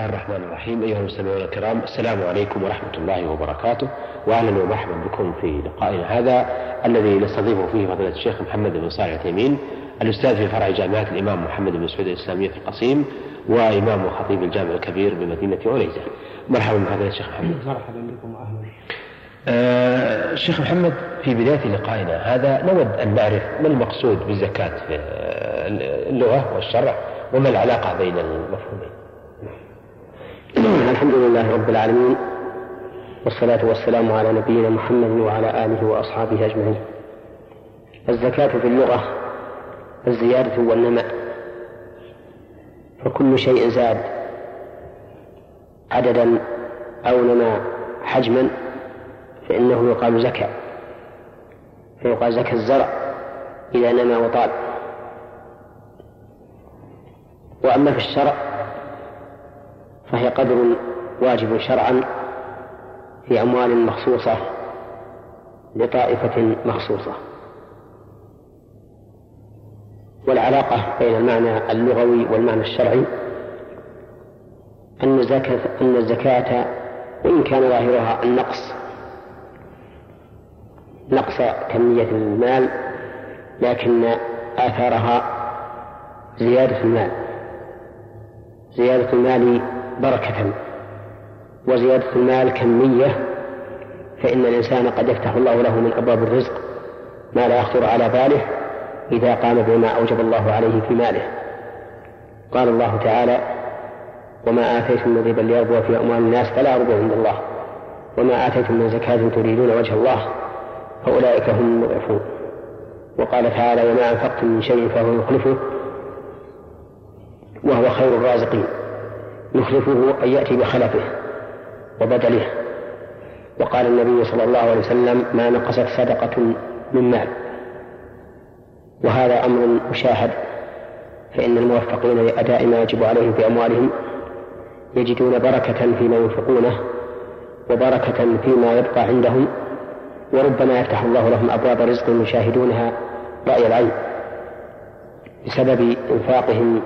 الله الرحمن الرحيم. أيها المستمعون الكرام السلام عليكم ورحمة الله وبركاته. وأهلا ومرحبا بكم في لقائنا هذا الذي نستضيفه فيه فضيلة الشيخ محمد بن صالح العثيمين الأستاذ في فرع جامعة الإمام محمد بن سعود الإسلامية في القصيم وإمام وخطيب الجامع الكبير بمدينة عنيزة مرحبا بفضيلة الشيخ محمد. مرحبا بكم وأهلا آه الشيخ محمد في بداية لقائنا هذا نود أن نعرف ما المقصود بالزكاة في اللغة والشرع وما العلاقة بين المفهومين. الحمد لله رب العالمين. والصلاة والسلام على نبينا محمد وعلى آله وأصحابه أجمعين. الزكاة في اللغة الزيادة والنماء فكل شيء زاد. عددا أو نما حجما فإنه يقال زكى فيقال زكى الزرع إذا نما وطال. وأما في الشرع فهي قدر واجب شرعا في أموال مخصوصة لطائفة مخصوصة. والعلاقة بين المعنى اللغوي والمعنى الشرعي أن الزكاة أن الزكاة وإن كان ظاهرها النقص نقص كمية المال لكن آثارها زيادة المال. زيادة المال بركة وزيادة المال كمية فإن الإنسان قد يفتح الله له من أبواب الرزق ما لا يخطر على باله إذا قام بما أوجب الله عليه في ماله. قال الله تعالى وما آتيتم من ربا ليربو في أموال الناس فلا يربو عند الله وما آتيتم من زكاة تريدون وجه الله فأولئك هم المضعفون. وقال تعالى وما أنفقتم من شيء فهو يخلفه وهو خير الرازقين. يخلفه أن يأتي بخلفه وبدله. وقال النبي صلى الله عليه وسلم ما نقصت صدقة من مال وهذا أمر مشاهد فإن الموفقين لأداء ما يجب عليهم في أموالهم يجدون بركة فيما ينفقونه وبركة فيما يبقى عندهم وربما يفتح الله لهم أبواب رزق يشاهدونها رأي العين بسبب إنفاقهم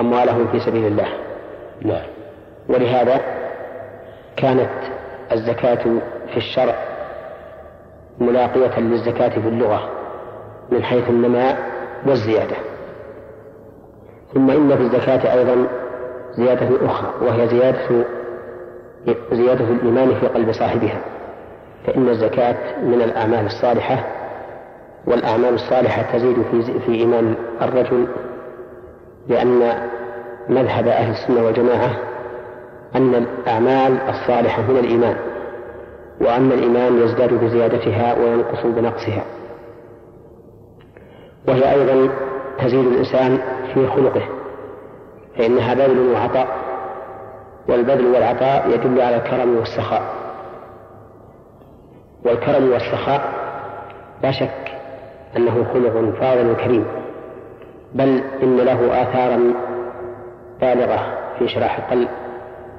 أموالهم في سبيل الله. نعم. ولهذا كانت الزكاة في الشرع ملاقية للزكاة في اللغة من حيث النماء والزيادة. ثم إن في الزكاة أيضا زيادة أخرى وهي زيادة زيادة الإيمان في قلب صاحبها فإن الزكاة من الأعمال الصالحة والأعمال الصالحة تزيد في إيمان الرجل لأن مذهب أهل السنة والجماعة أن الأعمال الصالحة من الإيمان وأن الإيمان يزداد بزيادتها وينقص بنقصها. وهي أيضا تزيد الإنسان في خلقه فإنها بذل وعطاء والبذل والعطاء يدل على الكرم والسخاء. والكرم والسخاء لا شك أنه خلق فاضل كريم بل إن له آثارا بالغة في شراح القلب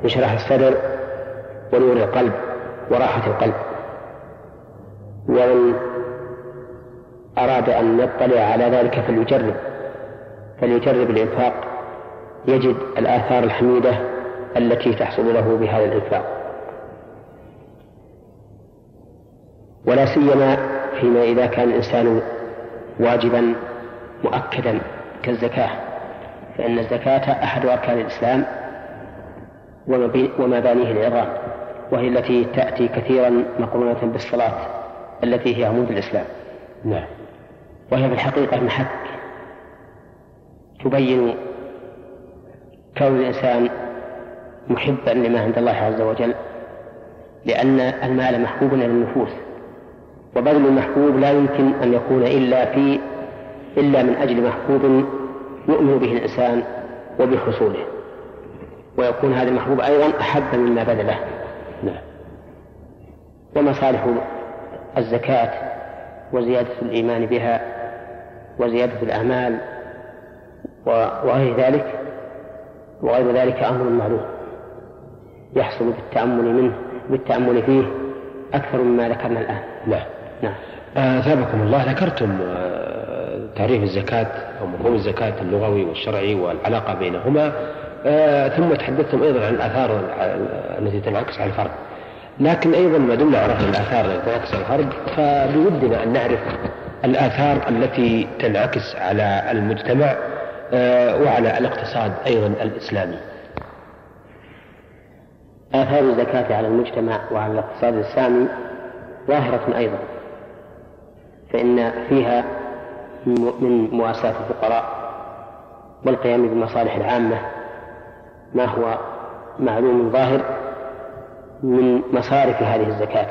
في شراح الصدر ونور القلب وراحة القلب. ومن أراد أن يطلع على ذلك فليجرب فليجرب الإنفاق. يجد الآثار الحميدة التي تحصل له بهذا الإنفاق. ولا سيما فيما إذا كان الإنسان واجبا مؤكدا كالزكاة. فإن الزكاة أحد أركان الإسلام ومبانيه العظام وهي التي تأتي كثيرا مقرونة بالصلاة التي هي عمود الإسلام. نعم. وهي في الحقيقة محك. تبين كون الإنسان محبا لما عند الله عز وجل لأن المال محبوب إلى النفوس وبذل المحبوب لا يمكن أن يكون إلا في إلا من أجل محبوب يؤمن به الإنسان وبحصوله. ويكون هذا المحبوب أيضا أحب مما بذله نعم. ومصالح الزكاة وزيادة الإيمان بها وزيادة الأعمال وغير ذلك وغير ذلك أمر معلوم يحصل بالتأمل منه بالتأمل فيه أكثر مما ذكرنا الآن. نعم. نعم. آه، أثابكم الله ذكرتم آه، تعريف الزكاة أو مفهوم الزكاة اللغوي والشرعي والعلاقة بينهما آه ثم تحدثتم أيضا عن الآثار التي تنعكس على الفرد. لكن أيضا ما دمنا عرفنا الآثار التي تنعكس على الفرد فبودنا أن نعرف الآثار التي تنعكس على المجتمع آه وعلى الاقتصاد أيضا الإسلامي. آثار الزكاة على المجتمع وعلى الاقتصاد الإسلامي ظاهرة أيضا فإن فيها من مواساة الفقراء والقيام بالمصالح العامة ما هو معلوم ظاهر من مصارف هذه الزكاة.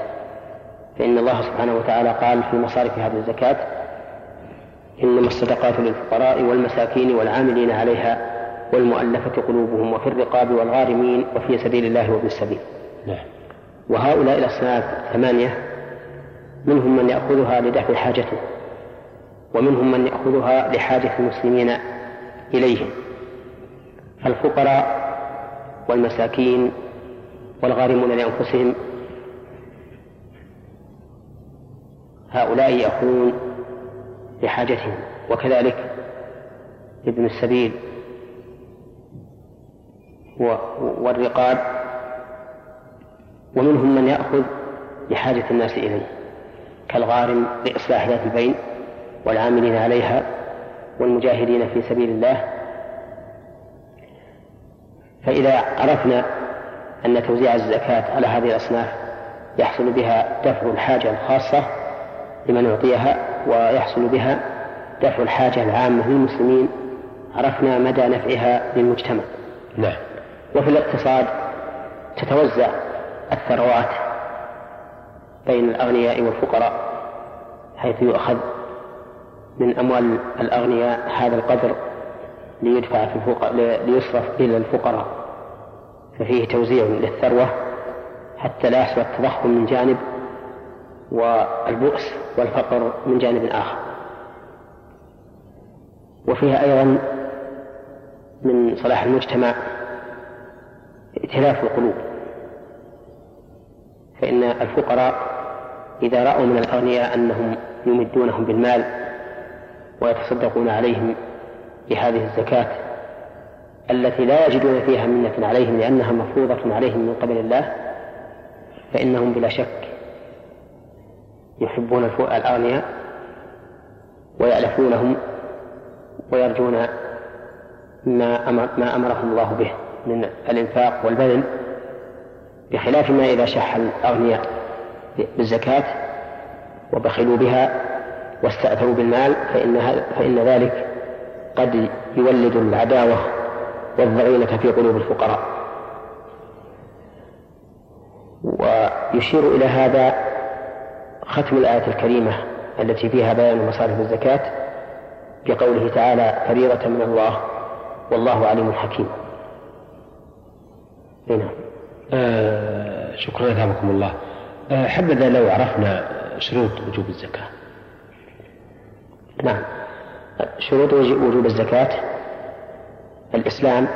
فإن الله سبحانه وتعالى قال في مصارف هذه الزكاة إنما الصدقات للفقراء والمساكين والعاملين عليها والمؤلفة قلوبهم وفي الرقاب والغارمين وفي سبيل الله وابن السبيل. نعم. وهؤلاء الأصناف ثمانية منهم من يأخذها لدفع حاجته. ومنهم من يأخذها لحاجة المسلمين إليهم فالفقراء والمساكين والغارمون لأنفسهم. هؤلاء يأخذون لحاجتهم وكذلك ابن السبيل والرقاب. ومنهم من يأخذ لحاجة الناس إليه كالغارم لإصلاح ذات البين. والعاملين عليها والمجاهدين في سبيل الله. فإذا عرفنا أن توزيع الزكاة على هذه الأصناف يحصل بها دفع الحاجة الخاصة لمن أعطيها ويحصل بها دفع الحاجة العامة للمسلمين. عرفنا مدى نفعها للمجتمع. نعم. وفي الاقتصاد تتوزع الثروات بين الأغنياء والفقراء حيث يؤخذ من أموال الأغنياء هذا القدر ليدفع في الفقراء ليصرف إلى الفقراء. ففيه توزيع للثروة حتى لا يحصل التضخم من جانب والبؤس والفقر من جانب آخر. وفيها أيضا من صلاح المجتمع ائتلاف القلوب. فإن الفقراء إذا رأوا من الأغنياء أنهم يمدونهم بالمال ويتصدقون عليهم بهذه الزكاة التي لا يجدون فيها منة عليهم لأنها مفروضة عليهم من قبل الله فإنهم بلا شك يحبون الأغنياء ويألفونهم ويرجون ما أمر ما أمرهم الله به من الإنفاق والبذل بخلاف ما إذا شح الأغنياء بالزكاة وبخلوا بها واستأثروا بالمال فإن, فإن ذلك قد يولد العداوة والضغينة في قلوب الفقراء. ويشير إلى هذا ختم الآية الكريمة التي فيها بيان مصارف الزكاة بقوله تعالى فريضة من الله والله عليم حكيم هنا. آه شكرا أثابكم الله. آه حبذا لو عرفنا شروط وجوب الزكاة. نعم. شروط وجوب الزكاة الإسلام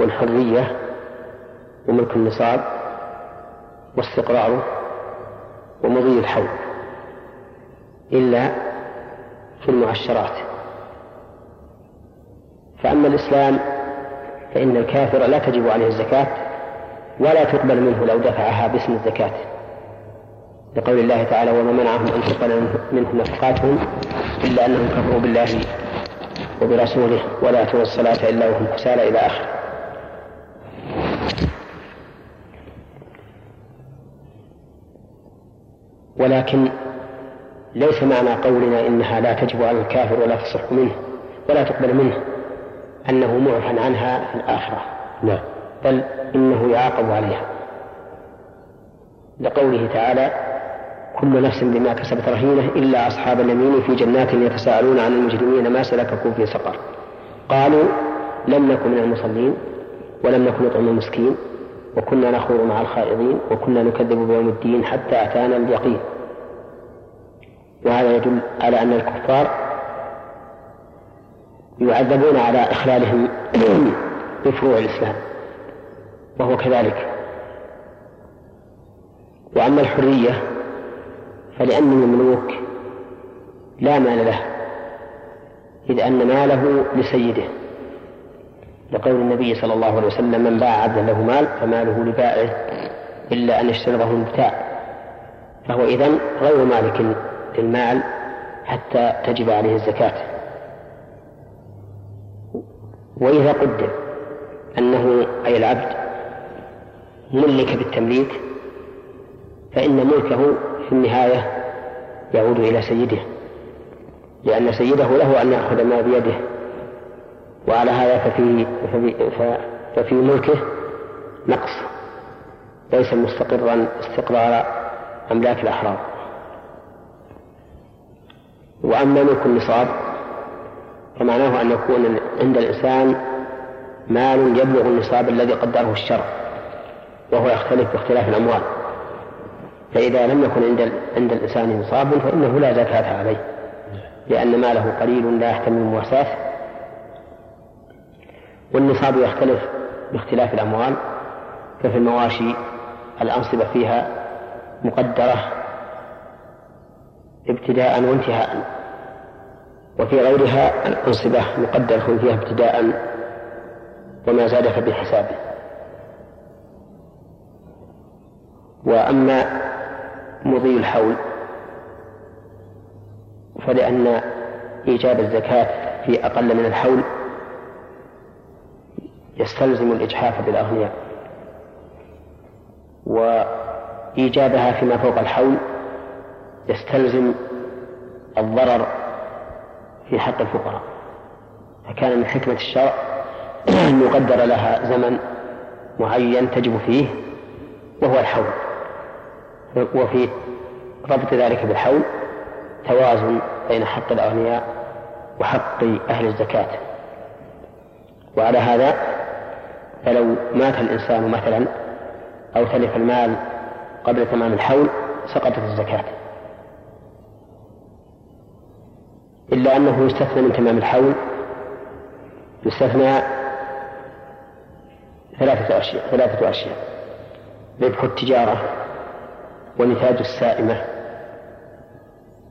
والحرية وملك النصاب واستقراره ومضي الحول إلا في المعشرات. فأما الإسلام فإن الكافر لا تجب عليه الزكاة ولا تقبل منه لو دفعها باسم الزكاة. لقول الله تعالى وما منعهم أن تقبل منهم نفقاتهم إلا أنهم كفروا بالله وبرسوله ولا أتوا الصلاة إلا وهم كسالى إلى آخره ولكن ليس معنى قولنا إنها لا تجب على الكافر ولا تصح منه ولا تقبل منه أنه معفى عنها في الآخرة. نعم. بل إنه يعاقب عليها. لقوله تعالى كل نفس بما كسبت رهينة إلا أصحاب اليمين في جنات يتساءلون عن المجرمين ما سلككم في سقر. قالوا لم نكن من المصلين ولم نكن نطعم المسكين وكنا نخوض مع الخائضين وكنا نكذب بيوم الدين حتى أتانا اليقين. وهذا يدل على أن الكفار يعذبون على إخلالهم بفروع الإسلام وهو كذلك. وأما الحرية فلأن المملوك لا مال له إذ أن ماله لسيده. لقول النبي صلى الله عليه وسلم من باع عبدا له مال فماله لبائعه إلا أن يشترطه المبتاع. فهو إذن غير مالك للمال حتى تجب عليه الزكاة. وإذا قدر أنه أي العبد ملك بالتمليك فإن ملكه في النهاية يعود إلى سيده لأن سيده له أن يأخذ ما بيده. وعلى هذا ففي, ففي, ففي ملكه نقص ليس مستقرا استقرار أملاك الأحرار. وأما ملك النصاب فمعناه أن يكون عند الإنسان مال يبلغ النصاب الذي قدره الشرع وهو يختلف باختلاف الأموال. فإذا لم يكن عند عند الإنسان نصاب فإنه لا زكاة عليه لأن ماله قليل لا يحتمل المواساة والنصاب يختلف باختلاف الأموال ففي المواشي الأنصبة فيها مقدرة ابتداء وانتهاء وفي غيرها الأنصبة مقدرة فيها ابتداء وما زاد فبحسابه. وأما مضي الحول. فلأن إيجاب الزكاة في أقل من الحول يستلزم الإجحاف بالأغنياء. وإيجابها فيما فوق الحول يستلزم الضرر في حق الفقراء. فكان من حكمة الشرع أن يقدر لها زمن معين تجب فيه وهو الحول. وفي ربط ذلك بالحول توازن بين حق الأغنياء وحق أهل الزكاة. وعلى هذا فلو مات الإنسان مثلا أو تلف المال قبل تمام الحول سقطت الزكاة. إلا أنه يستثنى من تمام الحول يستثنى ثلاثة أشياء ثلاثة أشياء. ربح التجارة ونتاج السائمة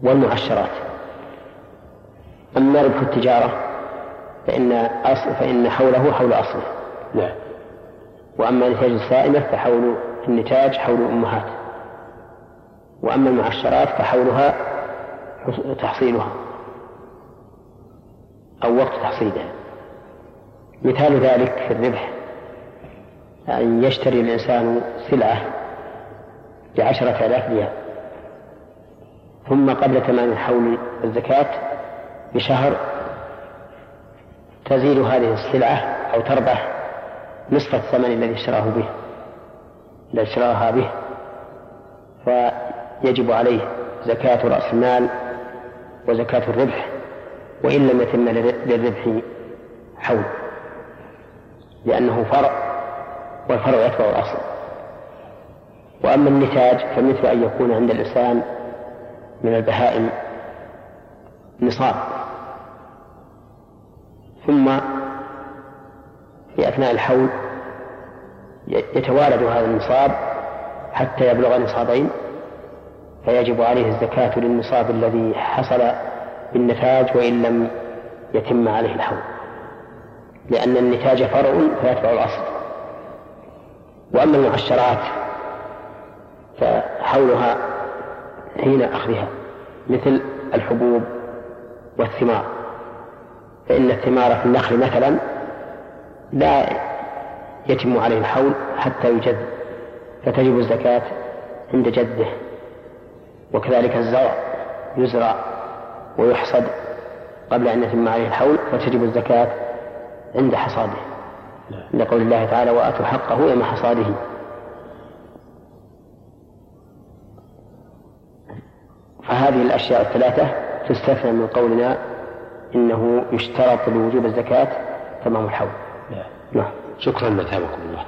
والمعشرات. أما ربح التجارة فإن أصل فإن حوله حول أصله. نعم. وأما نتاج السائمة فحول النتاج حول الأمهات وأما المعشرات فحولها تحصيلها. أو وقت تحصيلها مثال ذلك في الربح أن يشتري الإنسان سلعة بعشرة آلاف ريال. ثم قبل تمام حول الزكاة بشهر تزيد هذه السلعة أو تربح نصف الثمن الذي اشتراه به الذي اشتراها به فيجب عليه زكاة رأس المال وزكاة الربح وإن لم يتم للربح حول لأنه فرع والفرع يتبع الأصل. وأما النتاج فمثل أن يكون عند الإنسان من البهائم نصاب. ثم في أثناء الحول يتوالد هذا النصاب حتى يبلغ نصابين فيجب عليه الزكاة للنصاب الذي حصل بالنتاج وإن لم يتم عليه الحول. لأن النتاج فرع فيتبع الأصل. وأما المعشرات فحولها حين أخذها مثل الحبوب والثمار. فإن الثمار في النخل مثلا لا يتم عليه الحول حتى يجد فتجب الزكاة عند جده. وكذلك الزرع يزرع ويحصد قبل أن يتم عليه الحول فتجب الزكاة عند حصاده. لقول الله تعالى وآتوا حقه يوم حصاده. فهذه الأشياء الثلاثة تستثنى من قولنا إنه يشترط لوجوب الزكاة تمام الحول. نعم, نعم. شكرا مثابكم الله.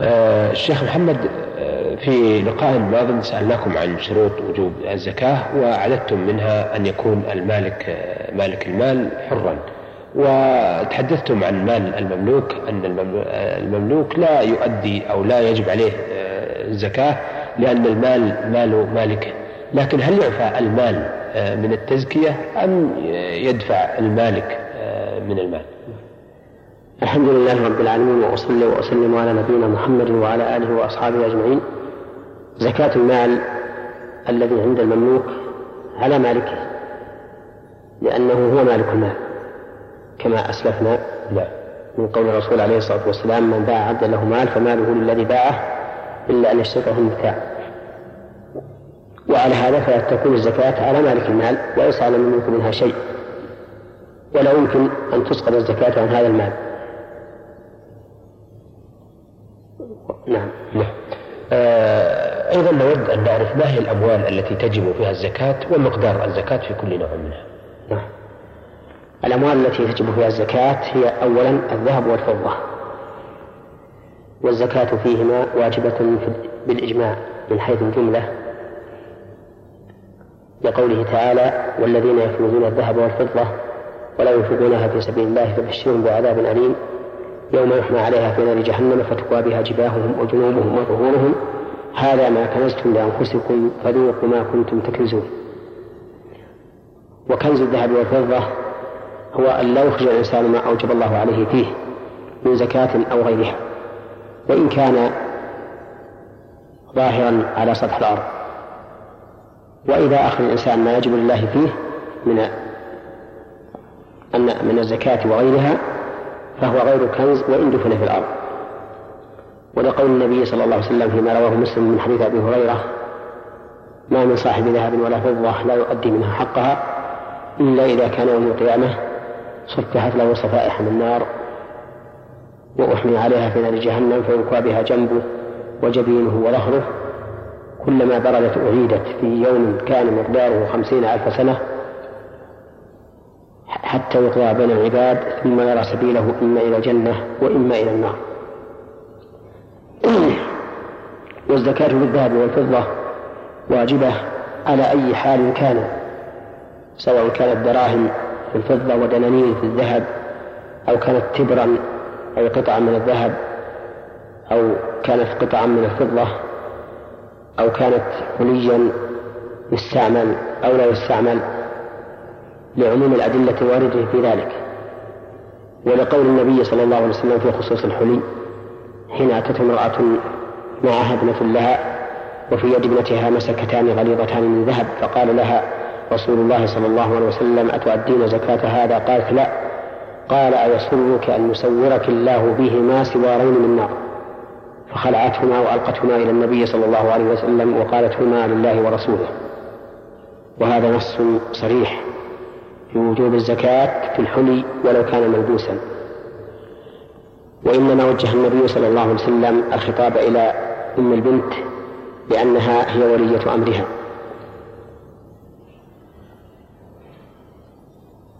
آه الشيخ محمد آه في لقاء ماض سألناكم عن شروط وجوب الزكاة وعددتم منها أن يكون المالك آه مالك المال حرا. وتحدثتم عن مال المملوك أن المملوك لا يؤدي أو لا يجب عليه الزكاة لأن المال مال مالكه لكن هل يعفى المال آه، من التزكية أم يدفع المالك آه، من المال؟ الحمد لله رب العالمين وأصلي وأسلم على نبينا محمد وعلى آله وأصحابه أجمعين. زكاة المال الذي عند المملوك على مالكه لأنه هو مالك المال كما أسلفنا لا من قول الرسول عليه الصلاة والسلام من باع عبدا له مال فماله للذي باعه إلا أن يشترطه المتاع وعلى هذا فلا تكون الزكاة على مالك المال وليس على المملوك منها شيء. ولا يمكن أن تسقط الزكاة عن هذا المال. نعم. نعم. آه أيضا نود أن نعرف ما هي الأموال التي تجب فيها الزكاة ومقدار الزكاة في كل نوع منها. نعم. الأموال التي تجب فيها الزكاة هي أولا الذهب والفضة. والزكاة فيهما واجبة بالإجماع من حيث الجملة. لقوله تعالى والذين يكنزون الذهب والفضة ولا ينفقونها في سبيل الله فبشرهم بعذاب أليم. يوم يحمى عليها في نار جهنم فتكوى بها جباههم وجنوبهم وظهورهم. هذا ما كنزتم لأنفسكم فذوقوا ما كنتم تكنزون. وكنز الذهب والفضة هو أن لا يخرج الإنسان ما أوجب الله عليه فيه من زكاة أو غيرها. وإن كان ظاهرا على سطح الأرض. وإذا أخذ الإنسان ما يجب لله فيه من أن من الزكاة وغيرها فهو غير كنز وإن دفن في الأرض. ولقول النبي صلى الله عليه وسلم فيما رواه مسلم من حديث أبي هريرة ما من صاحب ذهب ولا فضة لا يؤدي منها حقها إلا إذا كان يوم القيامة صفحت له صفائح من نار وأحمي عليها في نار جهنم فيكوى بها جنبه وجبينه وظهره كلما بردت أعيدت في يوم كان مقداره خمسين ألف سنة حتى يقضى بين العباد ثم يرى سبيله إما إلى الجنة وإما إلى النار. والزكاة بالذهب والفضة واجبة على أي حال كان سواء كانت دراهم في الفضة ودنانير في الذهب أو كانت تبرا أي قطعا من الذهب أو كانت قطعا من الفضة. أو كانت حليا يستعمل أو لا يستعمل لعموم الأدلة الواردة في ذلك. ولقول النبي صلى الله عليه وسلم في خصوص الحلي حين أتت امرأة معها ابنة لها وفي يد ابنتها مسكتان غليظتان من ذهب فقال لها رسول الله صلى الله عليه وسلم أتؤدين زكاة هذا؟ قالت لا. قال أيسرك أن يسورك الله بهما سوارين من نار؟ فخلعتهما وألقتهما إلى النبي صلى الله عليه وسلم وقالت هما لله ورسوله. وهذا نص صريح في وجوب الزكاة في الحلي ولو كان ملبوسا. وإنما وجه النبي صلى الله عليه وسلم الخطاب إلى أم البنت لأنها هي ولية أمرها.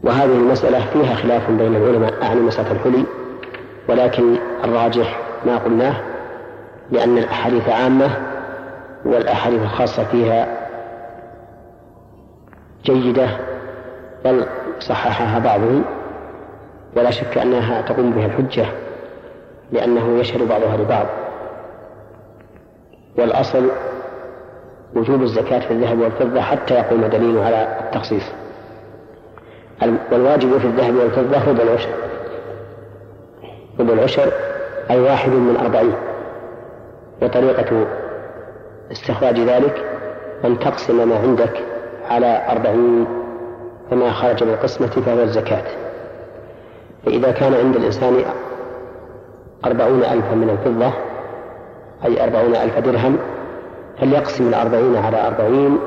وهذه المسألة فيها خلاف بين العلماء عن مسألة الحلي ولكن الراجح ما قلناه. لأن الأحاديث عامة والأحاديث الخاصة فيها جيدة بل صححها بعضهم. ولا شك أنها تقوم بها الحجة لأنه يشهد بعضها لبعض. والأصل وجوب الزكاة في الذهب والفضة حتى يقوم دليل على التخصيص. والواجب في الذهب والفضة ربع العشر. ربع العشر أي واحد من أربعين. وطريقة استخراج ذلك أن تقسم ما عندك على أربعين فما خرج بالقسمة فهو الزكاة. فإذا كان عند الإنسان أربعون ألفا من الفضة أي أربعون ألف درهم فليقسم الأربعين على أربعين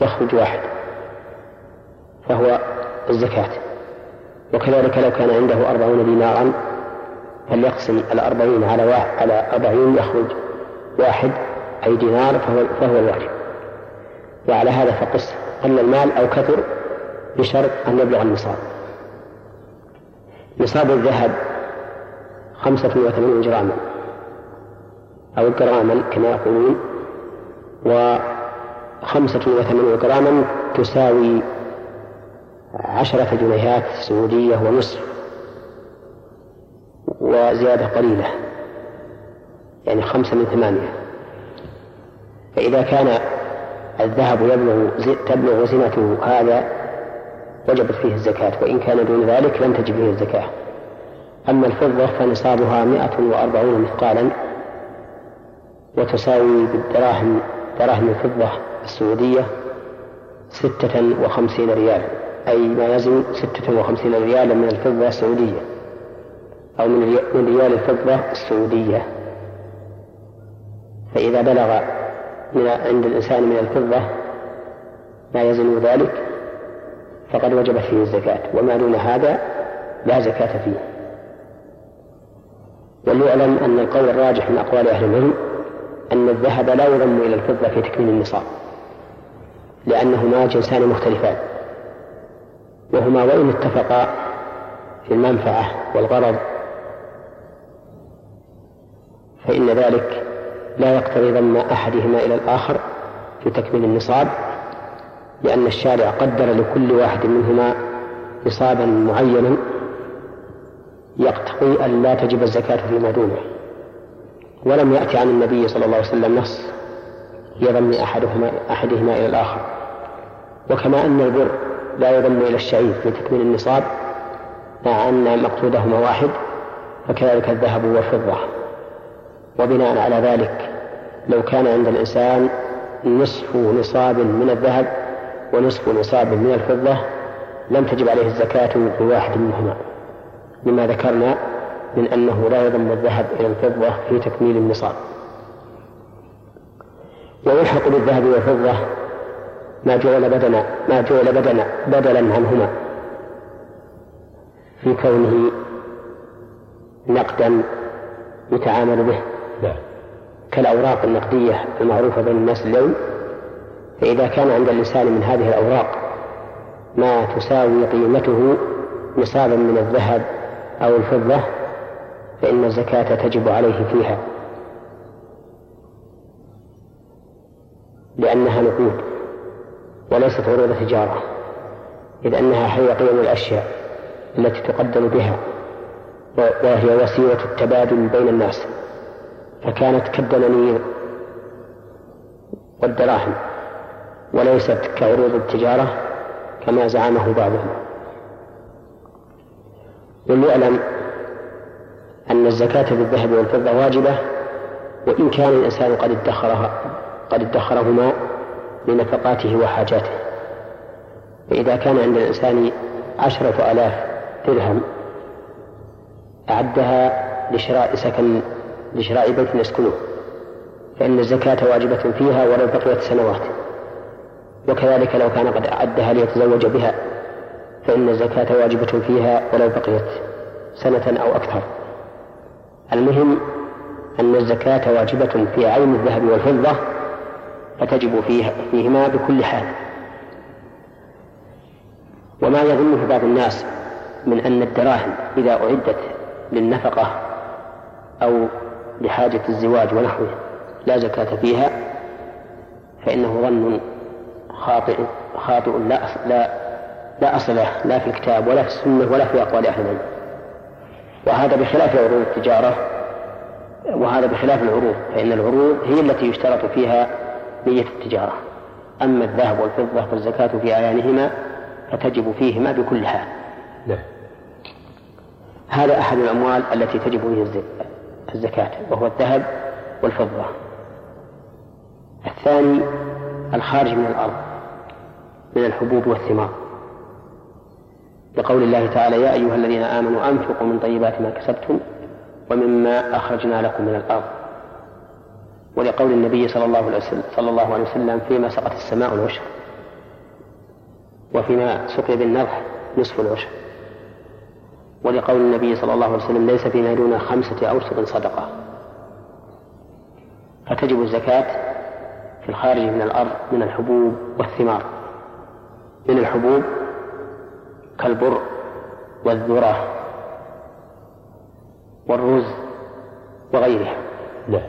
يخرج واحد فهو الزكاة. وكذلك لو كان عنده أربعون دينارا فليقسم الأربعين على واحد على أربعين يخرج واحد أي دينار فهو, فهو الواجب. وعلى هذا فقس قل المال أو كثر بشرط أن يبلغ النصاب. نصاب الذهب خمسة وثمانين جراما أو جراما كما يقولون وخمسة وثمانين جراما تساوي عشرة جنيهات سعودية ونصف وزيادة قليلة. يعني خمسة من ثمانية. فإذا كان الذهب يبلغ تبلغ زنته هذا وجبت فيه الزكاة وإن كان دون ذلك لم تجب فيه الزكاة. أما الفضة فنصابها مائة وأربعون مثقالا وتساوي بالدراهم دراهم الفضة السعودية ستة وخمسين ريالا أي ما يزن ستة وخمسين ريالا من الفضة السعودية أو من ريال الفضة السعودية. فإذا بلغ من عند الإنسان من الفضة ما يزن ذلك فقد وجبت فيه الزكاة. وما دون هذا لا زكاة فيه. وليعلم أن القول الراجح من أقوال أهل العلم أن الذهب لا يضم إلى الفضة في تكميل النصاب لأنهما جنسان مختلفان. وهما وإن اتفقا في المنفعة والغرض فإن ذلك لا يقتضي ضم أحدهما إلى الآخر في تكميل النصاب لأن الشارع قدر لكل واحد منهما نصابا معينا يقتضي أن لا تجب الزكاة فيما دونه ولم يأتي عن النبي صلى الله عليه وسلم نص يضم أحدهما أحدهما إلى الآخر. وكما أن البر لا يضم إلى الشعير في تكميل النصاب مع أن مقصودهما واحد فكذلك الذهب والفضة. وبناء على ذلك لو كان عند الإنسان نصف نصاب من الذهب ونصف نصاب من الفضة لم تجب عليه الزكاة في واحد منهما لما ذكرنا من أنه لا يضم الذهب إلى الفضة في تكميل النصاب. ويلحق بالذهب والفضة ما جعل بدنا ما جعل بدنا بدلا عنهما في كونه نقدا يتعامل به. كالأوراق النقدية المعروفة بين الناس اليوم فإذا كان عند الإنسان من هذه الأوراق ما تساوي قيمته نصابا من الذهب أو الفضة فإن الزكاة تجب عليه فيها. لأنها نقود وليست عروض تجارة إذ أنها هي قيم الأشياء التي تقدر بها وهي وسيلة التبادل بين الناس. فكانت كالدنانير والدراهم وليست كعروض التجارة كما زعمه بعضهم. وليعلم أن الزكاة بالذهب والفضة واجبة وإن كان الإنسان قد ادخرها قد ادخرهما لنفقاته وحاجاته. فإذا كان عند الإنسان عشرة آلاف درهم أعدها لشراء سكن لشراء بيت يسكنه فإن الزكاة واجبة فيها ولو بقيت سنوات. وكذلك لو كان قد أعدها ليتزوج بها فإن الزكاة واجبة فيها ولو بقيت سنة أو أكثر. المهم أن الزكاة واجبة في عين الذهب والفضة فتجب فيها فيهما بكل حال. وما يظنه بعض الناس من أن الدراهم إذا أعدت للنفقة أو لحاجة الزواج ونحوه لا زكاة فيها فإنه ظن خاطئ خاطئ لا لا لا أصل له لا في الكتاب ولا في السنة ولا في أقوال أهل العلم. وهذا بخلاف عروض التجارة وهذا بخلاف العروض فإن العروض هي التي يشترط فيها نية التجارة. أما الذهب والفضة فالزكاة في أعيانهما فتجب فيهما بكل حال. نعم. هذا أحد الأموال التي تجب فيه الزكاة وهو الذهب والفضة. الثاني الخارج من الأرض من الحبوب والثمار. لقول الله تعالى يا أيها الذين آمنوا أنفقوا من طيبات ما كسبتم ومما أخرجنا لكم من الأرض. ولقول النبي صلى الله عليه وسلم صلى الله عليه وسلم فيما سقط السماء العشر وفيما سقي بالنضح نصف العشر. ولقول النبي صلى الله عليه وسلم ليس فيما دون خمسة أوسط صدقة. فتجب الزكاة في الخارج من الأرض من الحبوب والثمار. من الحبوب كالبر والذرة والرز وغيرها. لا.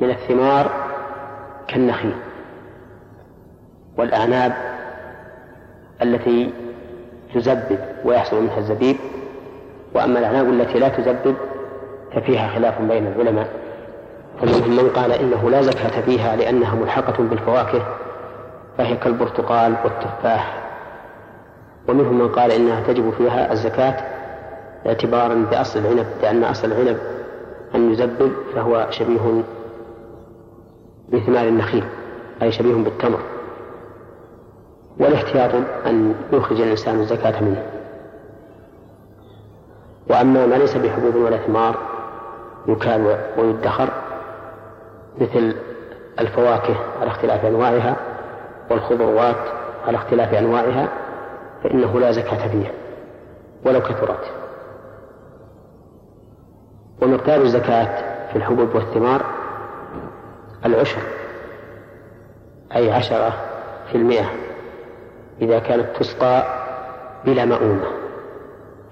من الثمار كالنخيل والأعناب التي تزبد ويحصل منها الزبيب وأما الأعناب التي لا تزبد ففيها خلاف بين العلماء. فمنهم من قال إنه لا زكاة فيها لأنها ملحقة بالفواكه فهي كالبرتقال والتفاح. ومنهم من قال إنها تجب فيها الزكاة اعتبارا بأصل العنب لأن أصل العنب أن يزبب فهو شبيه بثمار النخيل أي شبيه بالتمر. والاحتياط أن يخرج الإنسان الزكاة منه. وأما ما ليس بحبوب ولا ثمار يكال ويدخر مثل الفواكه على اختلاف أنواعها والخضروات على اختلاف أنواعها فإنه لا زكاة فيها ولو كثرت. ومقدار الزكاة في الحبوب والثمار العشر أي عشرة في المئة إذا كانت تسقى بلا مؤونة.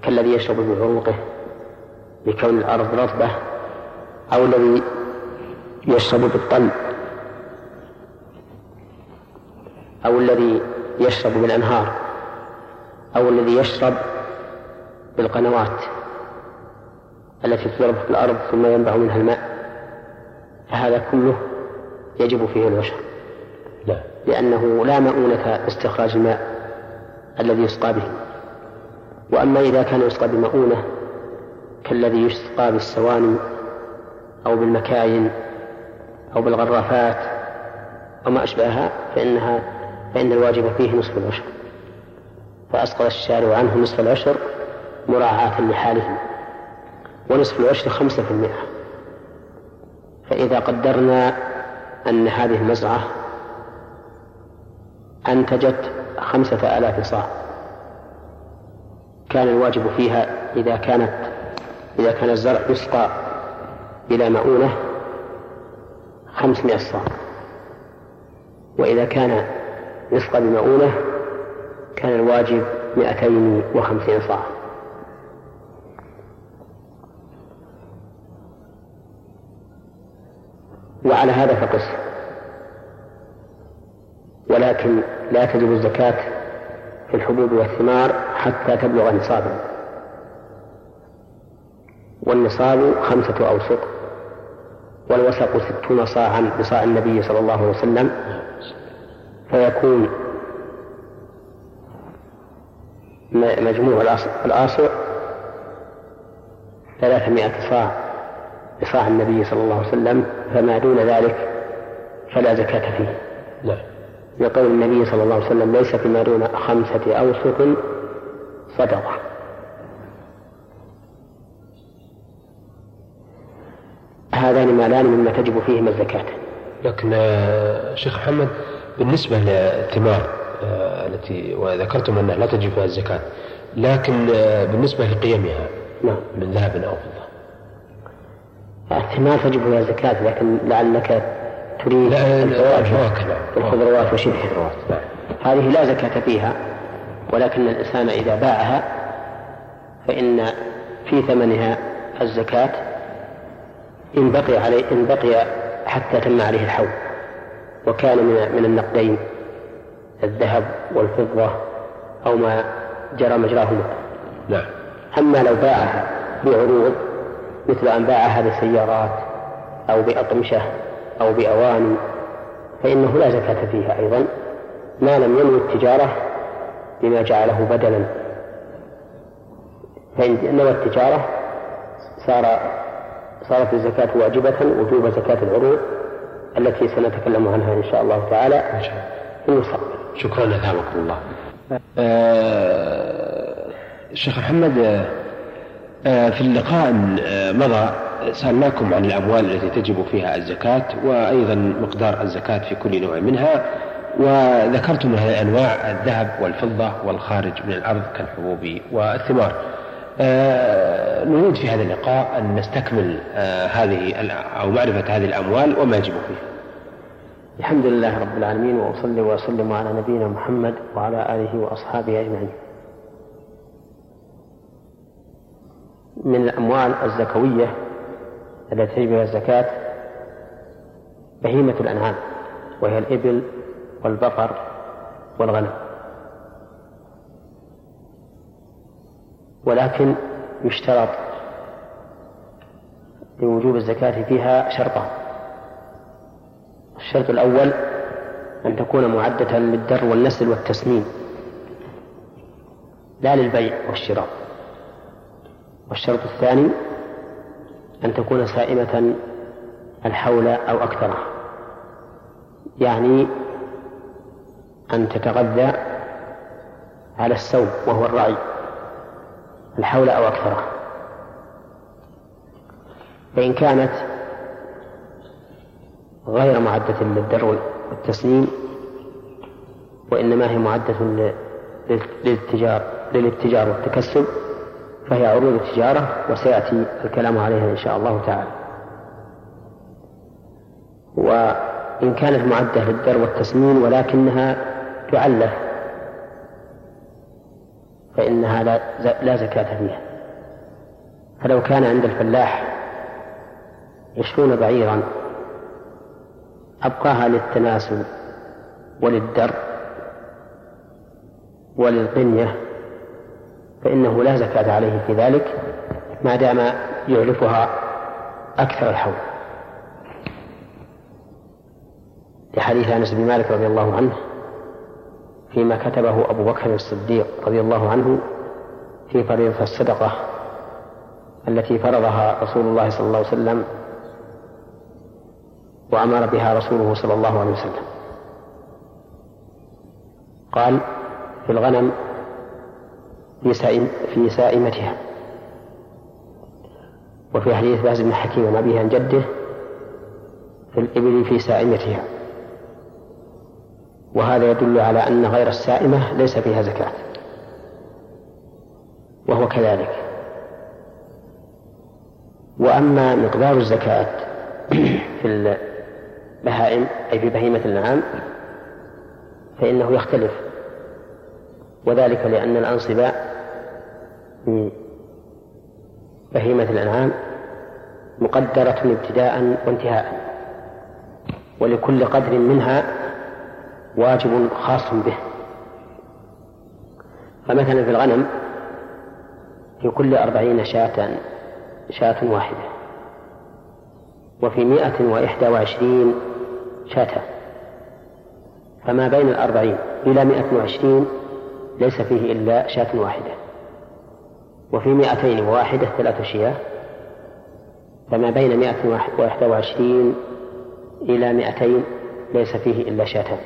كالذي يشرب بعروقه لكون الأرض رطبة أو الذي يشرب بالطل أو الذي يشرب بالأنهار أو الذي يشرب بالقنوات التي تضرب في الأرض ثم ينبع منها الماء. فهذا كله يجب فيه العشر لا. لأنه لا مؤونة استخراج الماء الذي يسقى به. وأما إذا كان يسقى بمؤونة كالذي يسقى بالسواني أو بالمكاين أو بالغرافات أو ما أشبهها فإنها فإن الواجب فيه نصف العشر. فأسقط الشارع عنه نصف العشر مراعاة لحالهم ونصف العشر خمسة في المئة. فإذا قدرنا أن هذه المزرعة أنتجت خمسة آلاف صاع. كان الواجب فيها إذا كانت إذا كان الزرع يسقى بلا مؤونة خمسمائة صاع. وإذا كان يسقى بمؤونة كان الواجب مئتين وخمسين صاع. وعلى هذا فقس. ولكن لا تجب الزكاة في الحبوب والثمار حتى تبلغ نصابا والنصاب خمسة أوسق والوسق ستون صاعا بصاع النبي صلى الله عليه وسلم. فيكون مجموع الآصع ثلاثمائة صاع بصاع النبي صلى الله عليه وسلم فما دون ذلك فلا زكاة فيه. لا. لقول النبي صلى الله عليه وسلم ليس فيما دون خمسة أوسط صدقة. هذان مالان مما تجب فيهما الزكاة. لكن آه، شيخ محمد بالنسبة للثمار آه، التي وذكرتم أنها لا تجب فيها الزكاة لكن آه، بالنسبة لقيمها نعم. من ذهب أو فضة. الثمار تجب فيها الزكاة لكن لعلك تريد الفواكه. الخضروات وشبه الخضروات. هذه لا زكاة فيها. ولكن الإنسان إذا باعها فإن في ثمنها الزكاة إن بقي عليه إن بقي حتى تم عليه الحول وكان من من النقدين الذهب والفضة أو ما جرى مجراهما. نعم. أما لو باعها بعروض مثل أن باعها بسيارات أو بأطمشة أو بأواني فإنه لا زكاة فيها أيضا ما لم ينوي التجارة بما جعله بدلا فإن نوى التجارة صار صارت الزكاة واجبة وجوب زكاة العروض التي سنتكلم عنها إن شاء الله تعالى إن شاء الله. في المستقبل شكرا أثابكم الله. آه شيخ محمد آه في اللقاء آه مضى سألناكم عن الأموال التي تجب فيها الزكاة وأيضا مقدار الزكاة في كل نوع منها. وذكرتم هذه الأنواع الذهب والفضة والخارج من الأرض كالحبوب والثمار. آه نريد في هذا اللقاء أن نستكمل آه هذه أو معرفة هذه الأموال وما يجب فيها. الحمد لله رب العالمين وأصلي وأسلم على نبينا محمد وعلى آله وأصحابه أجمعين. من الأموال الزكوية التي تجب الزكاة بهيمة الأنعام وهي الإبل والبقر والغنم. ولكن يشترط لوجوب الزكاة فيها شرطان. الشرط الأول أن تكون معدة للدر والنسل والتسمين لا للبيع والشراء. والشرط الثاني أن تكون سائمة الحول أو أكثره يعني أن تتغذى على السوم وهو الرعي الحول أو أكثره. فإن كانت غير معدة للدر والتسنيم وإنما هي معدة للاتجار للاتجار والتكسب فهي عروض التجارة وسيأتي الكلام عليها إن شاء الله تعالى. وإن كانت معدة للدر والتسمين ولكنها تعلف فإنها لا, زكاة فيها. فلو كان عند الفلاح عشرون بعيرا أبقاها للتناسل وللدر وللقنية فإنه لا زكاة عليه في ذلك ما دام يعلفها أكثر الحول. لحديث أنس بن مالك رضي الله عنه فيما كتبه أبو بكر الصديق رضي الله عنه في فريضة الصدقة التي فرضها رسول الله صلى الله عليه وسلم وأمر بها رسوله صلى الله عليه وسلم. قال في الغنم في سائم في سائمتها. وفي حديث باز بن حكيم عن أبيه عن جده في الإبل في سائمتها. وهذا يدل على أن غير السائمة ليس فيها زكاة. وهو كذلك. وأما مقدار الزكاة في البهائم أي في بهيمة الأنعام فإنه يختلف. وذلك لأن الأنصبة بهيمة الأنعام مقدرة ابتداء وانتهاء ولكل قدر منها واجب خاص به. فمثلا في الغنم في كل أربعين شاة شاة واحدة. وفي مائة وإحدى وعشرين شاة. فما بين الأربعين إلى مائة وعشرين ليس فيه إلا شاة واحدة. وفي مائتين وواحدة ثلاث شياه. فما بين مائة وإحدى وعشرين إلى مائتين ليس فيه إلا شاتان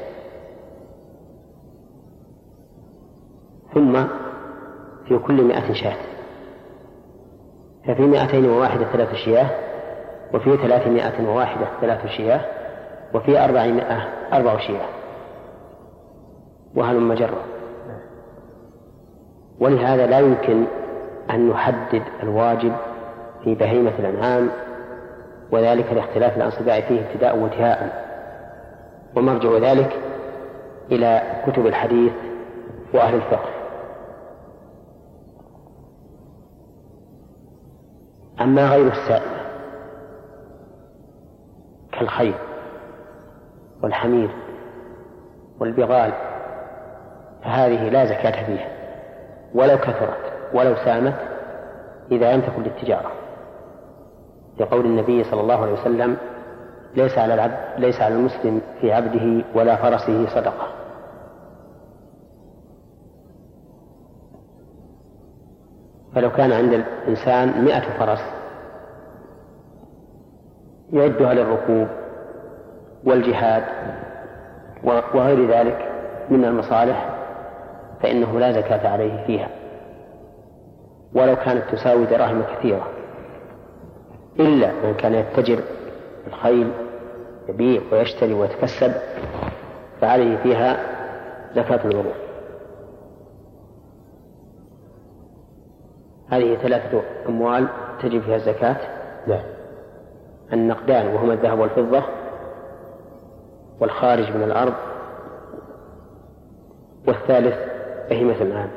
ثم في كل مائة شاة. ففي مائتين وواحدة ثلاث شياه وفي ثلاثمائة وواحدة ثلاث شياه وفي أربعمائة أربع شياه. وهل مجرة؟ ولهذا لا يمكن أن نحدد الواجب في بهيمة الأنعام وذلك لاختلاف الأنصباء فيه ابتداء وانتهاء. ومرجع ذلك إلى كتب الحديث وأهل الفقه. أما غير السائلة كالخيل والحمير والبغال فهذه لا زكاة فيها ولو كثرت ولو سامت إذا لم تكن للتجارة. لقول النبي صلى الله عليه وسلم ليس على العبد ليس على المسلم في عبده ولا فرسه صدقة. فلو كان عند الإنسان مئة فرس يعدها للركوب والجهاد وغير ذلك من المصالح فإنه لا زكاة عليه فيها. ولو كانت تساوي دراهم كثيرة. إلا من كان يتجر الخيل يبيع ويشتري ويتكسب فعليه فيها زكاة الوضوء. هذه ثلاثة أموال تجب فيها الزكاة. لا النقدان وهما الذهب والفضة والخارج من الأرض والثالث بهيمة الآن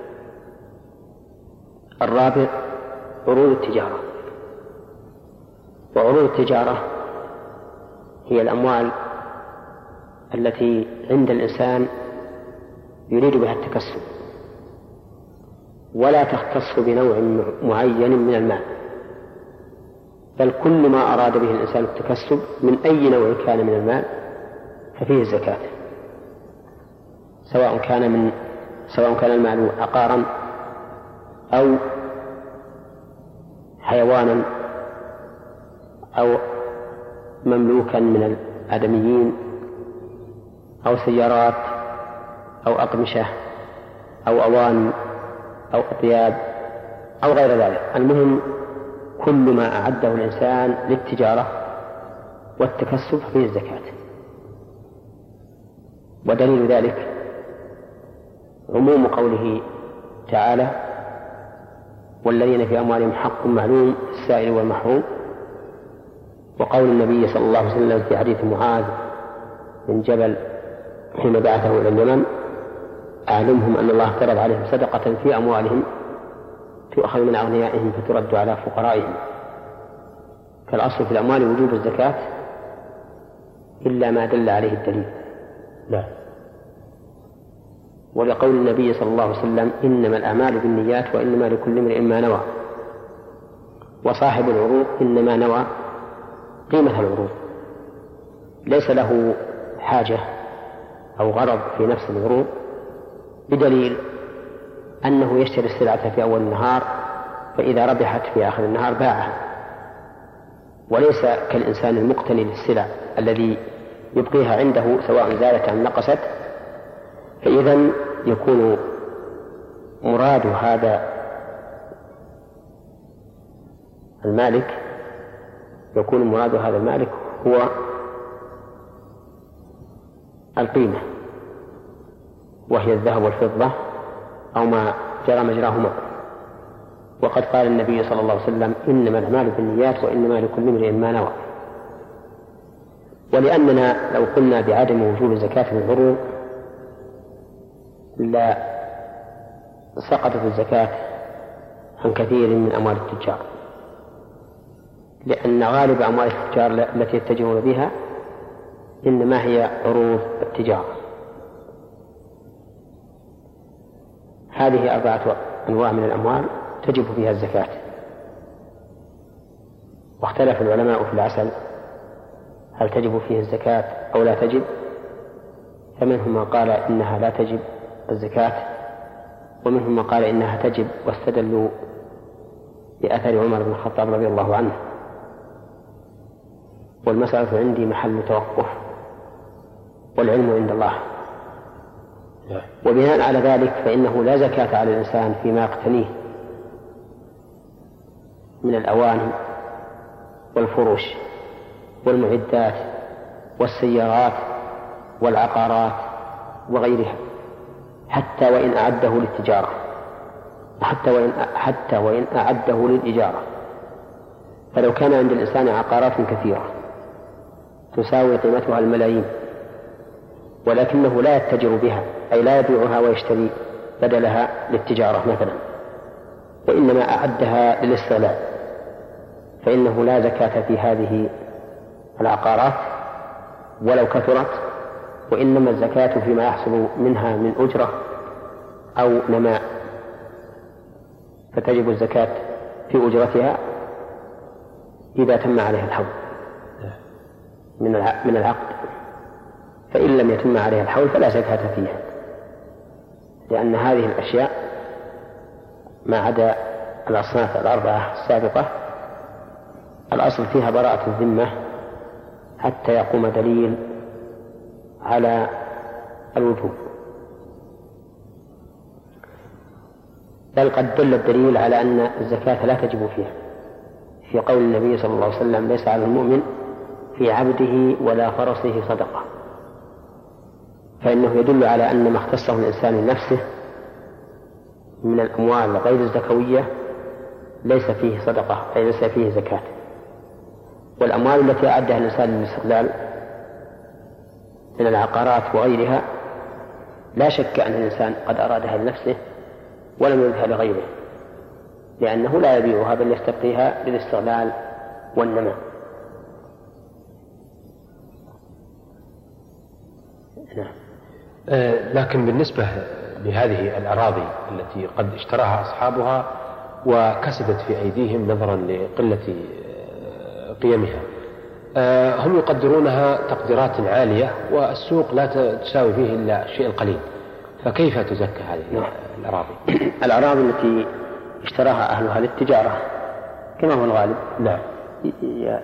الرابع عروض التجارة. وعروض التجارة هي الأموال التي عند الإنسان يريد بها التكسب. ولا تختص بنوع معين من المال. بل كل ما أراد به الإنسان التكسب من أي نوع كان من المال ففيه الزكاة. سواء كان من سواء كان المال عقارا أو حيوانا أو مملوكا من الآدميين أو سيارات أو أقمشة أو أواني أو أطياب أو غير ذلك. المهم كل ما أعده الإنسان للتجارة والتكسب فيه الزكاة. ودليل ذلك عموم قوله تعالى والذين في أموالهم حق معلوم السائل والمحروم. وقول النبي صلى الله عليه وسلم في حديث معاذ بن جبل حين بعثه إلى اليمن أعلمهم أن الله افترض عليهم صدقة في أموالهم تؤخذ من أغنيائهم فترد على فقرائهم. فالأصل في الأموال وجوب الزكاة إلا ما دل عليه الدليل. لا ولقول النبي صلى الله عليه وسلم إنما الأعمال بالنيات وإنما لكل امرئ ما نوى. وصاحب العروض إنما نوى قيمة العروض. ليس له حاجة أو غرض في نفس العروض بدليل أنه يشتري السلعة في أول النهار فإذا ربحت في آخر النهار باعها. وليس كالإنسان المقتني للسلع الذي يبقيها عنده سواء زادت أم نقصت. فإذا يكون مراد هذا المالك يكون مراد هذا المالك هو القيمة. وهي الذهب والفضة أو ما جرى مجراهما. وقد قال النبي صلى الله عليه وسلم إنما الأعمال بالنيات وإنما لكل امرئ ما نوى. ولأننا لو قلنا بعدم وجوب زكاة العروض لا سقطت الزكاة عن كثير من أموال التجار. لأن غالب أموال التجار التي يتجهون بها إنما هي عروض التجارة. هذه أربعة أنواع من الأموال تجب فيها الزكاة. واختلف العلماء في العسل هل تجب فيه الزكاة أو لا تجب؟ فمنهم من قال إنها لا تجب الزكاة ومنهم من قال إنها تجب واستدلوا بأثر عمر بن الخطاب رضي الله عنه. والمسألة عندي محل توقف والعلم عند الله. وبناء على ذلك فإنه لا زكاة على الإنسان فيما يقتنيه من الأواني والفروش والمعدات والسيارات والعقارات وغيرها حتى وإن أعده للتجارة حتى وإن حتى وإن أعده للإجارة فلو كان عند الإنسان عقارات كثيرة تساوي قيمتها الملايين ولكنه لا يتجر بها أي لا يبيعها ويشتري بدلها للتجارة مثلا. وإنما أعدها للاستغلال. فإنه لا زكاة في هذه العقارات ولو كثرت وإنما الزكاة فيما يحصل منها من أجرة أو نماء. فتجب الزكاة في أجرتها إذا تم عليها الحول من من العقد. فإن لم يتم عليها الحول فلا زكاة فيها. لأن هذه الأشياء ما عدا الأصناف الأربعة السابقة الأصل فيها براءة الذمة حتى يقوم دليل على الوجوب. بل قد دل الدليل على أن الزكاة لا تجب فيها. في قول النبي صلى الله عليه وسلم ليس على المؤمن في عبده ولا فرسه صدقة. فإنه يدل على أن ما اختصه الإنسان لنفسه من الأموال غير الزكوية ليس فيه صدقة أي ليس فيه زكاة. والأموال التي أعدها الإنسان للاستقلال من العقارات وغيرها لا شك أن الإنسان قد أرادها لنفسه ولم يردها لغيره لأنه لا يبيعها بل يستبقيها للاستغلال والنماء نعم. لكن بالنسبة لهذه الأراضي التي قد اشتراها أصحابها وكسبت في أيديهم نظرا لقلة آه، قيمها آه، هم يقدرونها تقديرات عالية والسوق لا تساوي فيه إلا الشيء القليل فكيف تزكى هذه نعم. الأراضي؟ الأراضي التي اشتراها أهلها للتجارة كما هو الغالب. نعم.